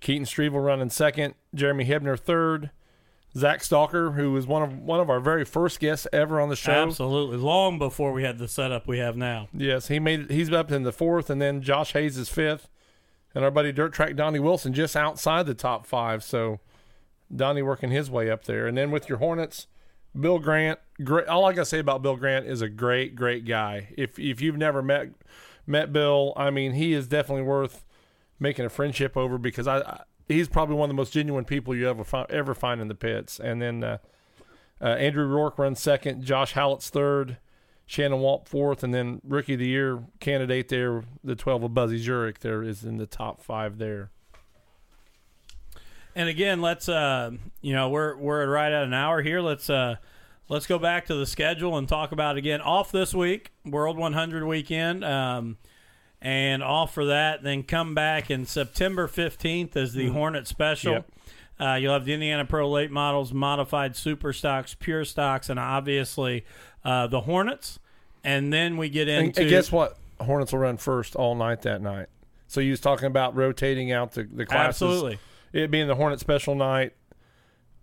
Keaton Strevel running second. Jeremy Hebner third. Zach Stalker, who was one of one of our very first guests ever on the show. Absolutely, long before we had the setup we have now. Yes, he made. He's up in the fourth, and then Josh Hayes is fifth, and our buddy Dirt Track Donnie Wilson just outside the top five. So Donnie working his way up there, and then with your Hornets, Bill Grant. Great. All I gotta say about Bill Grant is a great, great guy. If if you've never met met Bill, I mean, he is definitely worth making a friendship over because I, I he's probably one of the most genuine people you ever find, ever find in the pits. And then uh, uh, Andrew Rourke runs second, Josh Hallett's third. Shannon Walt fourth, and then rookie of the year candidate there, the twelve of Buzzy Zurich there is in the top five there. And again, let's uh, you know we're we're right at an hour here. Let's uh, let's go back to the schedule and talk about again off this week, World 100 weekend, um, and off for that. Then come back in September 15th as the Hornet Special. Yep. Uh, you'll have the Indiana Pro late models, modified super stocks, pure stocks, and obviously uh, the Hornets. And then we get And, into and guess what? Hornets will run first all night that night. So you was talking about rotating out the, the classes. absolutely. It being the Hornet special night.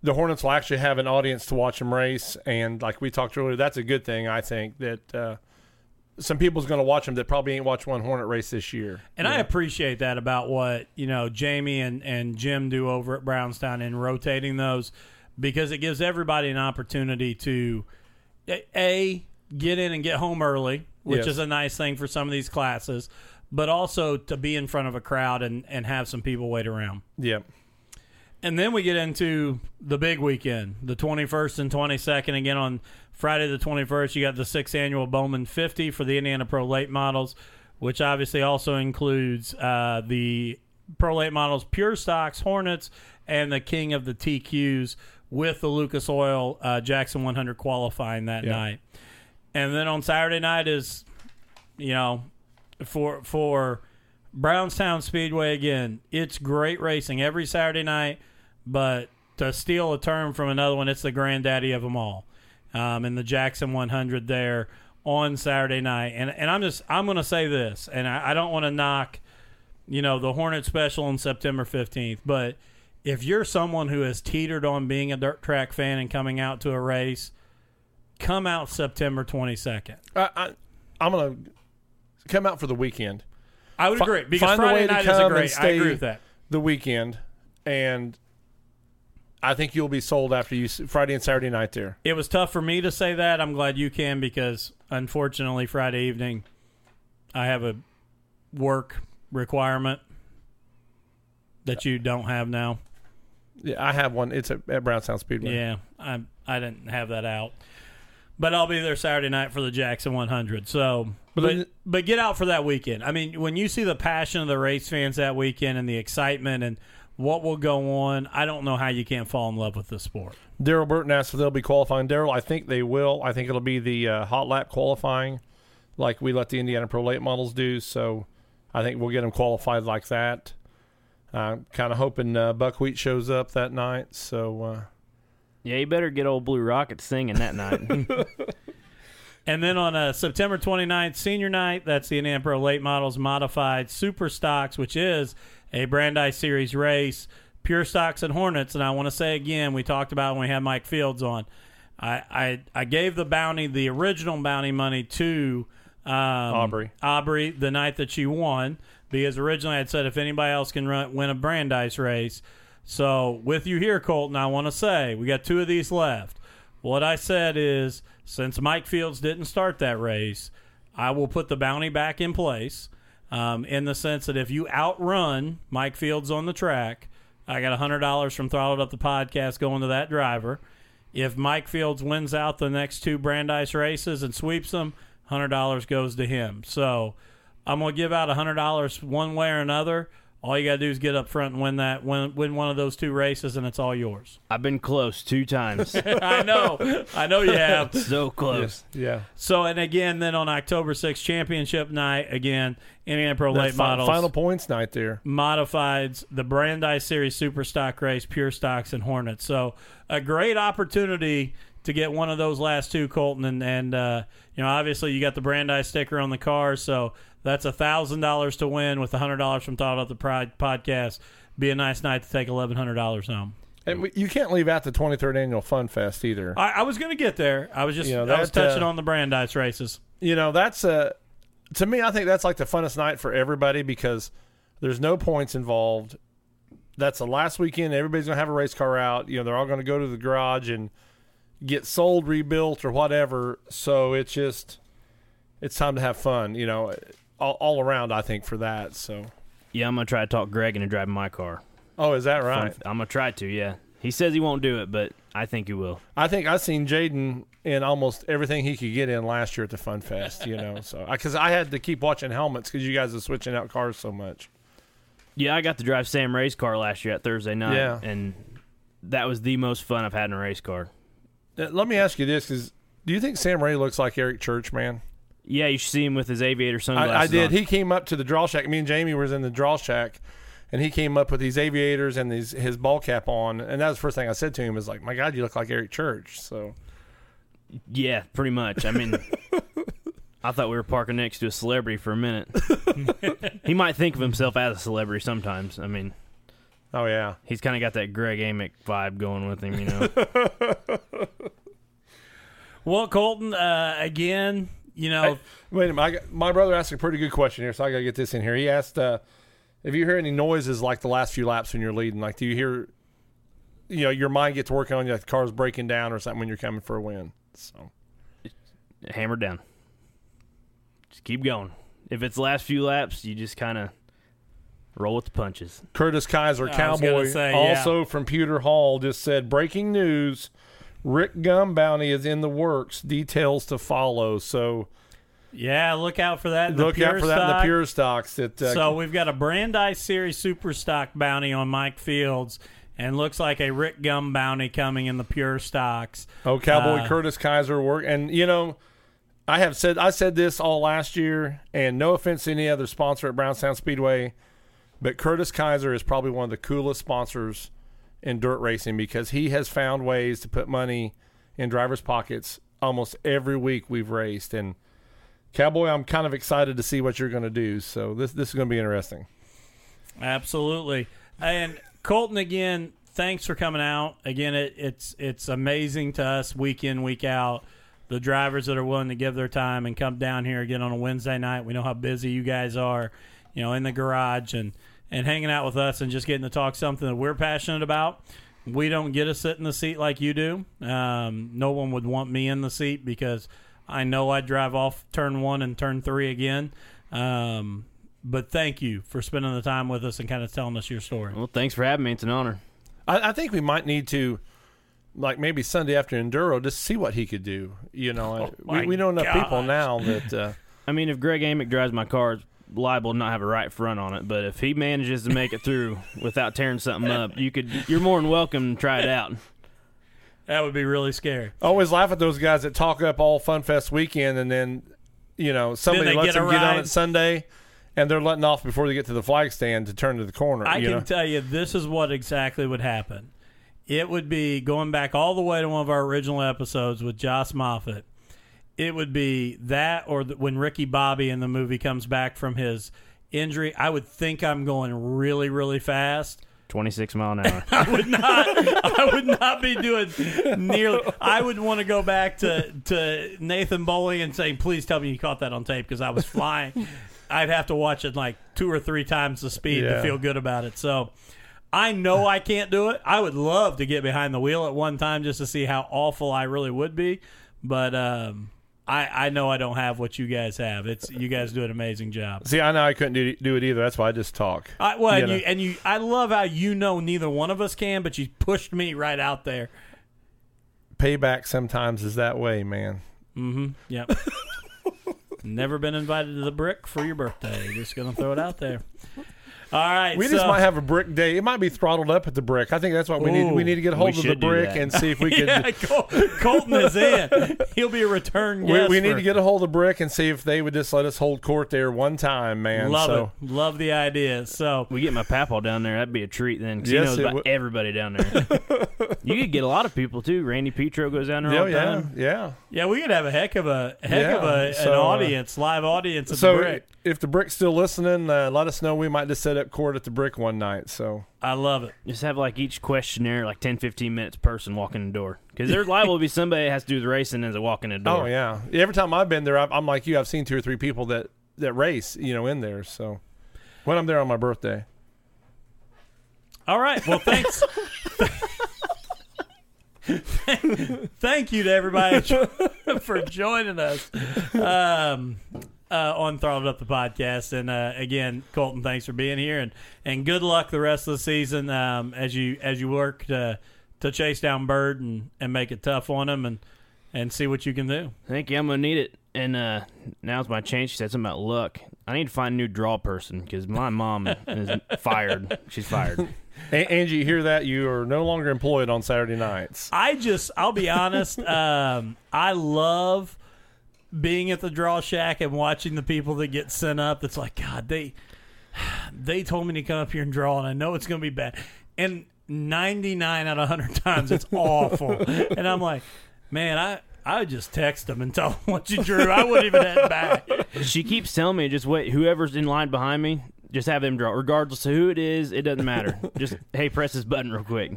The Hornets will actually have an audience to watch them race, and like we talked earlier, that's a good thing. I think that uh, some people's going to watch them that probably ain't watched one Hornet race this year. And I appreciate that about what you know Jamie and, and Jim do over at Brownstown in rotating those because it gives everybody an opportunity to a- get in and get home early, which Yes. is a nice thing for some of these classes, but also to be in front of a crowd and, and have some people wait around. Yep. And then we get into the big weekend, the 21st and 22nd. Again, on Friday the 21st, you got the sixth annual Bowman 50 for the Indiana Pro Late Models, which obviously also includes uh, the Pro Late Models Pure Stocks Hornets and the King of the TQs with the Lucas Oil uh, Jackson 100 qualifying that Yeah. night. And then on Saturday night is, you know, for for Brownstown Speedway again. It's great racing every Saturday night, but to steal a term from another one, it's the granddaddy of them all. Um, and the Jackson 100 there on Saturday night, and and I'm just I'm going to say this, and I, I don't want to knock, you know, the Hornet Special on September 15th, but if you're someone who has teetered on being a dirt track fan and coming out to a race, come out September 22nd. I, I, I'm going to come out for the weekend. I would Fi- agree because find a way Friday to night is a great. I agree with that. the weekend, and I think you'll be sold after you Friday and Saturday night there. It was tough for me to say that. I'm glad you can because unfortunately Friday evening I have a work requirement that you don't have now. Yeah, I have one. It's at, at Brownstown Speedway. Yeah, I I didn't have that out. But I'll be there Saturday night for the Jackson 100. So, But but but, get out for that weekend. I mean, when you see the passion of the race fans that weekend and the excitement and what will go on, I don't know how you can't fall in love with this sport. Daryl Burton asked if they'll be qualifying. Daryl, I think they will. I think it'll be the uh, hot lap qualifying, like we let the Indiana Pro Late models do. So I think we'll get them qualified like that. I'm kind of hoping uh, Buckwheat shows up that night. So uh, Yeah, you better get old Blue Rocket singing that night. And then on uh, September 29th, senior night, that's the Indiana Pro Late Models Modified Super Stocks, which is a Brandeis Series race, Pure Stocks and Hornets. And I want to say again, we talked about when we had Mike Fields on. I, I I gave the bounty, the original bounty money to um, Aubrey. Aubrey the night that she won because originally I'd said if anybody else can run, win a Brandeis race. So with you here, Colton, I want to say we got two of these left. What I said is since Mike Fields didn't start that race, I will put the bounty back in place. Um, in the sense that if you outrun Mike Fields on the track, I got hundred dollars from Throttled Up the podcast going to that driver. If Mike Fields wins out the next two Brandeis races and sweeps them, hundred dollars goes to him. So I'm gonna give out hundred dollars one way or another. All you gotta do is get up front and win that win win one of those two races, and it's all yours. I've been close two times. I know, I know you have. so close. Yeah. So and again, then on October 6th, championship night again, Indiana Pro That's Late fi- Models final points night there. modifieds the Brandeis Series Super Stock Race, Pure Stocks and Hornets. So a great opportunity to get one of those last two, Colton, and and uh, you know obviously you got the Brandeis sticker on the car, so that's a thousand dollars to win with a hundred dollars from Thought Up the Pride podcast. Be a nice night to take eleven hundred dollars home. And we, you can't leave out the 23rd annual Fun Fest either. I, I was going to get there. I was just You know, I was touching uh, on the Brandeis races. you know that's uh to me i think that's like the funnest night for everybody because there's no points involved that's the last weekend everybody's gonna have a race car out you know they're all gonna go to the garage and get sold rebuilt or whatever so it's just it's time to have fun you know all, all around i think for that so Yeah, I'm gonna try to talk Greg into driving my car. oh is that right I'm gonna try to. Yeah, he says he won't do it, but I think he will. i think i've seen jaden in almost everything he could get in last year at the fun fest you know so because I, had to keep watching helmets because you guys are switching out cars so much Yeah, I got to drive Sam Ray's car last year at Thursday night, Yeah. and that was the most fun I've had in a race car. Uh, Let me ask you this: Is do you think Sam Ray looks like Eric Church, man? Yeah, you should see him with his aviator sunglasses. I, I did. on. He came up to the draw shack. Me and Jamie was in the draw shack, and he came up with these aviators and these his ball cap on. And that was the first thing I said to him: "Is like, my God, you look like Eric Church." So Yeah, pretty much. I mean, I thought we were parking next to a celebrity for a minute. he might think of himself as a celebrity sometimes. I mean, oh yeah, he's kind of got that Greg Amick vibe going with him, you know. Well, Colton, uh, again, you know, wait a minute. I got, my brother asked a pretty good question here, so I got to get this in here. He asked, uh, "If you hear any noises like the last few laps when you're leading, like do you hear?" You know, your mind gets working on you, like the car's breaking down or something when you're coming for a win. So Hammer down. Just keep going. If it's the last few laps, you just kind of roll with the punches. Curtis Kaiser, I Cowboy, say, yeah. also from Pewter Hall, just said breaking news: Rick Gum bounty is in the works. Details to follow. So yeah, look out for that. look out for that in the pure stocks. That uh, So we've got a Brandeis Series Super Stock bounty on Mike Fields, and looks like a Rick Gum bounty coming in the pure stocks. oh, Cowboy uh, Curtis Kaiser work, and you know. I have said I said this all last year, and no offense to any other sponsor at Brownstown Speedway, but Curtis Kaiser is probably one of the coolest sponsors in dirt racing because he has found ways to put money in drivers' pockets almost every week we've raced. And Cowboy, I'm kind of excited to see what you're going to do. So this this is going to be interesting. Absolutely. And Colton, again, thanks for coming out. Again, it, it's it's amazing to us week in week out. The drivers that are willing to give their time and come down here again on a Wednesday night. We know how busy you guys are, you know, in the garage and and hanging out with us and just getting to talk something that we're passionate about. We don't get to sit in the seat like you do. Um, no one would want me in the seat because I know I'd drive off turn one and turn three again. Um, but thank you for spending the time with us and kind of telling us your story. Well, thanks for having me. It's an honor. I, I think we might need to, like maybe Sunday after Enduro, just see what he could do. You know, Oh, we, we know enough people now that. Uh, I mean, if Greg Amick drives my car, it's liable to not have a right front on it. But if he manages to make it through without tearing something up, you could. You're more than welcome to try it out. That would be really scary. I always laugh at those guys that talk up all Fun Fest weekend and then, you know, somebody they lets get them get on it Sunday and they're letting off before they get to the flag stand to turn to the corner. I you can know? tell you this is what exactly would happen. It would be going back all the way to one of our original episodes with Josh Moffat. It would be that or the, when Ricky Bobby in the movie comes back from his injury. I would think I'm going really, really fast. 26 mile an hour. I would not. I would not be doing nearly. I would want to go back to to Nathan Bowling and say, "Please tell me you caught that on tape," because I was flying. I'd have to watch it like two or three times the speed to feel good about it. So. I know I can't do it. I would love to get behind the wheel at one time just to see how awful I really would be, but um, I I know I don't have what you guys have. It's you guys do an amazing job. See, I know I couldn't do, do it either. That's why I just talk. I, well, and You you, and you, I love how you know neither one of us can, but you pushed me right out there. Payback sometimes is that way, man. Mm-hmm. Yep. Never been invited to the brick for your birthday. Just gonna throw it out there. All right. We so, just might have a brick day. It might be throttled up at the brick. I think that's what we need. We need to get a hold of the brick and see if we can. yeah, Col- Colton is in. He'll be a return we, guest. we need for- to get a hold of the brick and see if they would just let us hold court there one time, man. Love so it. Love the idea. So We get my papaw down there, that'd be a treat then. 'cause Yes, he knows about would. everybody down there. you could get a lot of people too. Randy Petro goes down there yeah, all the yeah, time. yeah. yeah, we could have a heck of a heck of a, so, an uh, audience, live audience at So the brick. if the brick's still listening, uh, let us know. We might just set up court at the brick one night. So I love it. Just have like each questionnaire, like 10, 15 minutes person walking the door. Because there's liable to be somebody that has to do the racing as they walk in the door. oh yeah, every time I've been there, I've, I'm like you. I've seen two or three people that that race, you know, in there. So when I'm there on my birthday, All right. Well, thanks. Thank you to everybody for joining us um, uh, on Throttled Up the podcast. And uh, again, Colton, thanks for being here, and and good luck the rest of the season um, as you as you work to to chase down Bird and, and make it tough on him and and see what you can do. Thank you. I'm gonna need it. And uh, now's my chance. She said something about luck. I need to find a new draw person because my mom is fired. She's fired. A- Angie, you hear that? You are no longer employed on Saturday nights. I just, I'll be honest. Um, I love being at the draw shack and watching the people that get sent up. That's like, God, they they told me to come up here and draw, and I know it's going to be bad. And ninety nine out of hundred times, it's awful. and I'm like, man, I. I would just text them and tell them what you drew. I wouldn't even head back. She keeps telling me just wait. Whoever's in line behind me, just have them draw, regardless of who it is. It doesn't matter. just hey, press this button real quick.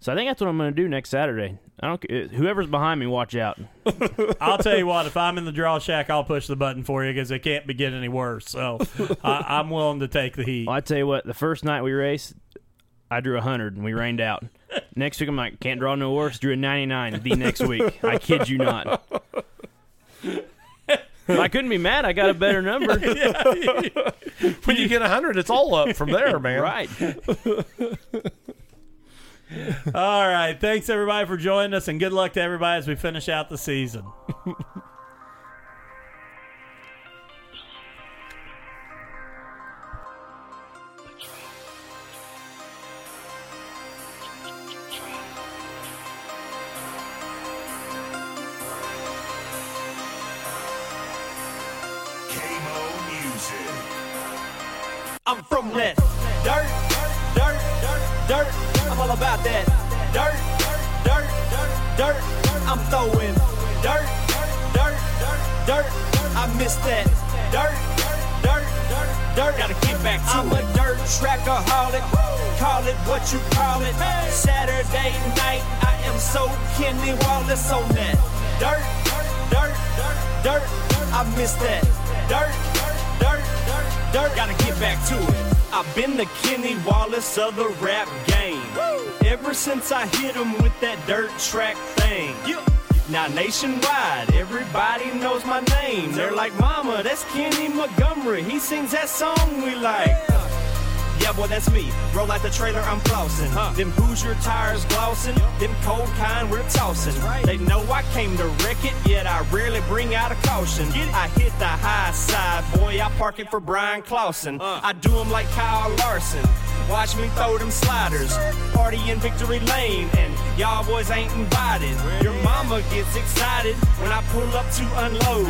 So I think that's what I'm gonna do next Saturday. I don't. ca- Whoever's behind me, watch out. I'll tell you what, if I'm in the draw shack, I'll push the button for you because it can't be getting any worse. So I, I'm willing to take the heat. Well, I tell you what, the first night we raced, I drew hundred and we rained out. Next week I'm like, can't draw no worse. Drew a ninety nine. The next week, I kid you not. I couldn't be mad. I got a better number. When you get hundred, it's all up from there, man. right. All right. Thanks, everybody, for joining us, and good luck to everybody as we finish out the season. I'm from that dirt, dirt, dirt, dirt. I'm all about that dirt, dirt, dirt. Dirt. I'm throwing dirt, dirt, dirt. Dirt. I miss that dirt, dirt, dirt. Gotta get back to I'm a dirt trackaholic. Call it what you call it. Saturday night, I am so Kenny Wallace on that dirt, dirt, dirt. I miss that dirt, dirt, dirt. Gotta get back to it. I've been the Kenny Wallace of the rap game. Ever since I hit him with that dirt track thing. Now nationwide, everybody knows my name. They're like, Mama, that's Kenny Montgomery. He sings that song we like. Yeah, boy, that's me. Roll out the trailer, I'm flossing. Them Hoosier tires glossing. Them cold kind we're tossing. They know I came to wreck it, yet I rarely bring out a caution. I hit the high side, boy, I park it for Bryan Clauson. I do 'em like Kyle Larson. Watch me throw them sliders. Party in Victory Lane, and y'all boys ain't invited. Your mama gets excited when I pull up to unload.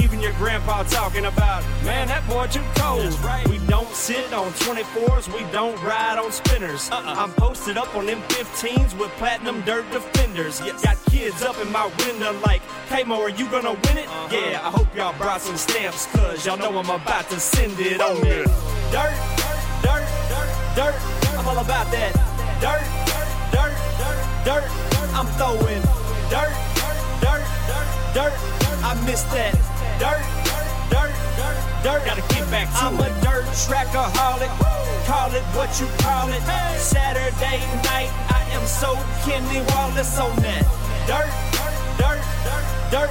Even your grandpa talking about, man, that boy too cold. We don't sit on 24s, we don't ride on spinners. Uh-uh. I'm posted up on them 15s with platinum dirt defenders. Got kids up in my window like, hey Mo, are you gonna win it? Uh-huh. Yeah, I hope y'all brought some stamps, cause y'all know I'm about to send it on it. Dirt, dirt, dirt, dirt. I'm all about that. Dirt, dirt, dirt, dirt. I'm throwing dirt, dirt, dirt, dirt. I miss that. Dirt, dirt. Gotta get back to I'm it. a dirt trackaholic. Call it what you call it. Saturday night, I am so Kenny Wallace on that. Dirt, dirt, dirt, dirt.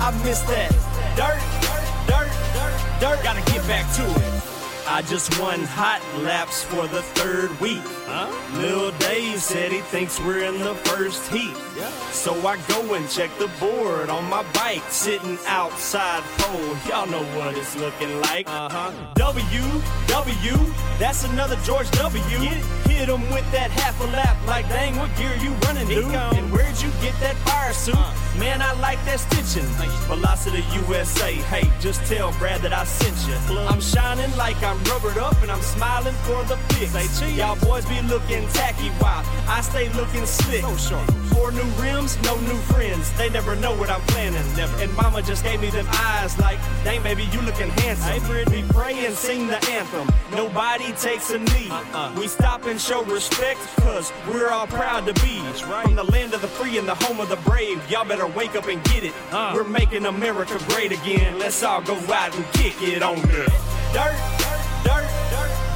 I miss that. Dirt, dirt, dirt, dirt. Gotta get back to it. I just won hot laps for the third week. Huh? Lil Dave said he thinks we're in the first heat. Yeah. So I go and check the board on my bike, sitting outside pole. Y'all know what it's looking like. Uh-huh. W, W, that's another George W. Hit him with that half a lap, like dang, what gear you running, dude? And where'd you get that fire suit? Uh. Man, I like that stitching. Velocity USA, hey, just tell Brad that I sent you. I'm shining like I'm rubbered up and I'm smiling for the pics. Y'all boys be looking tacky while I stay looking slick. So short. Four new rims, no new friends. They never know what I'm planning. Never. And mama just gave me them eyes like, dang, baby, you looking handsome. Hey, Brittany, pray and sing the anthem. Nobody takes a knee. Uh-uh. We stop and show respect, cause we're all proud to be. Right. From the land of the free and the home of the brave. Y'all better wake up and get it. Uh. We're making America great again. Let's all go out and kick it on the dirt,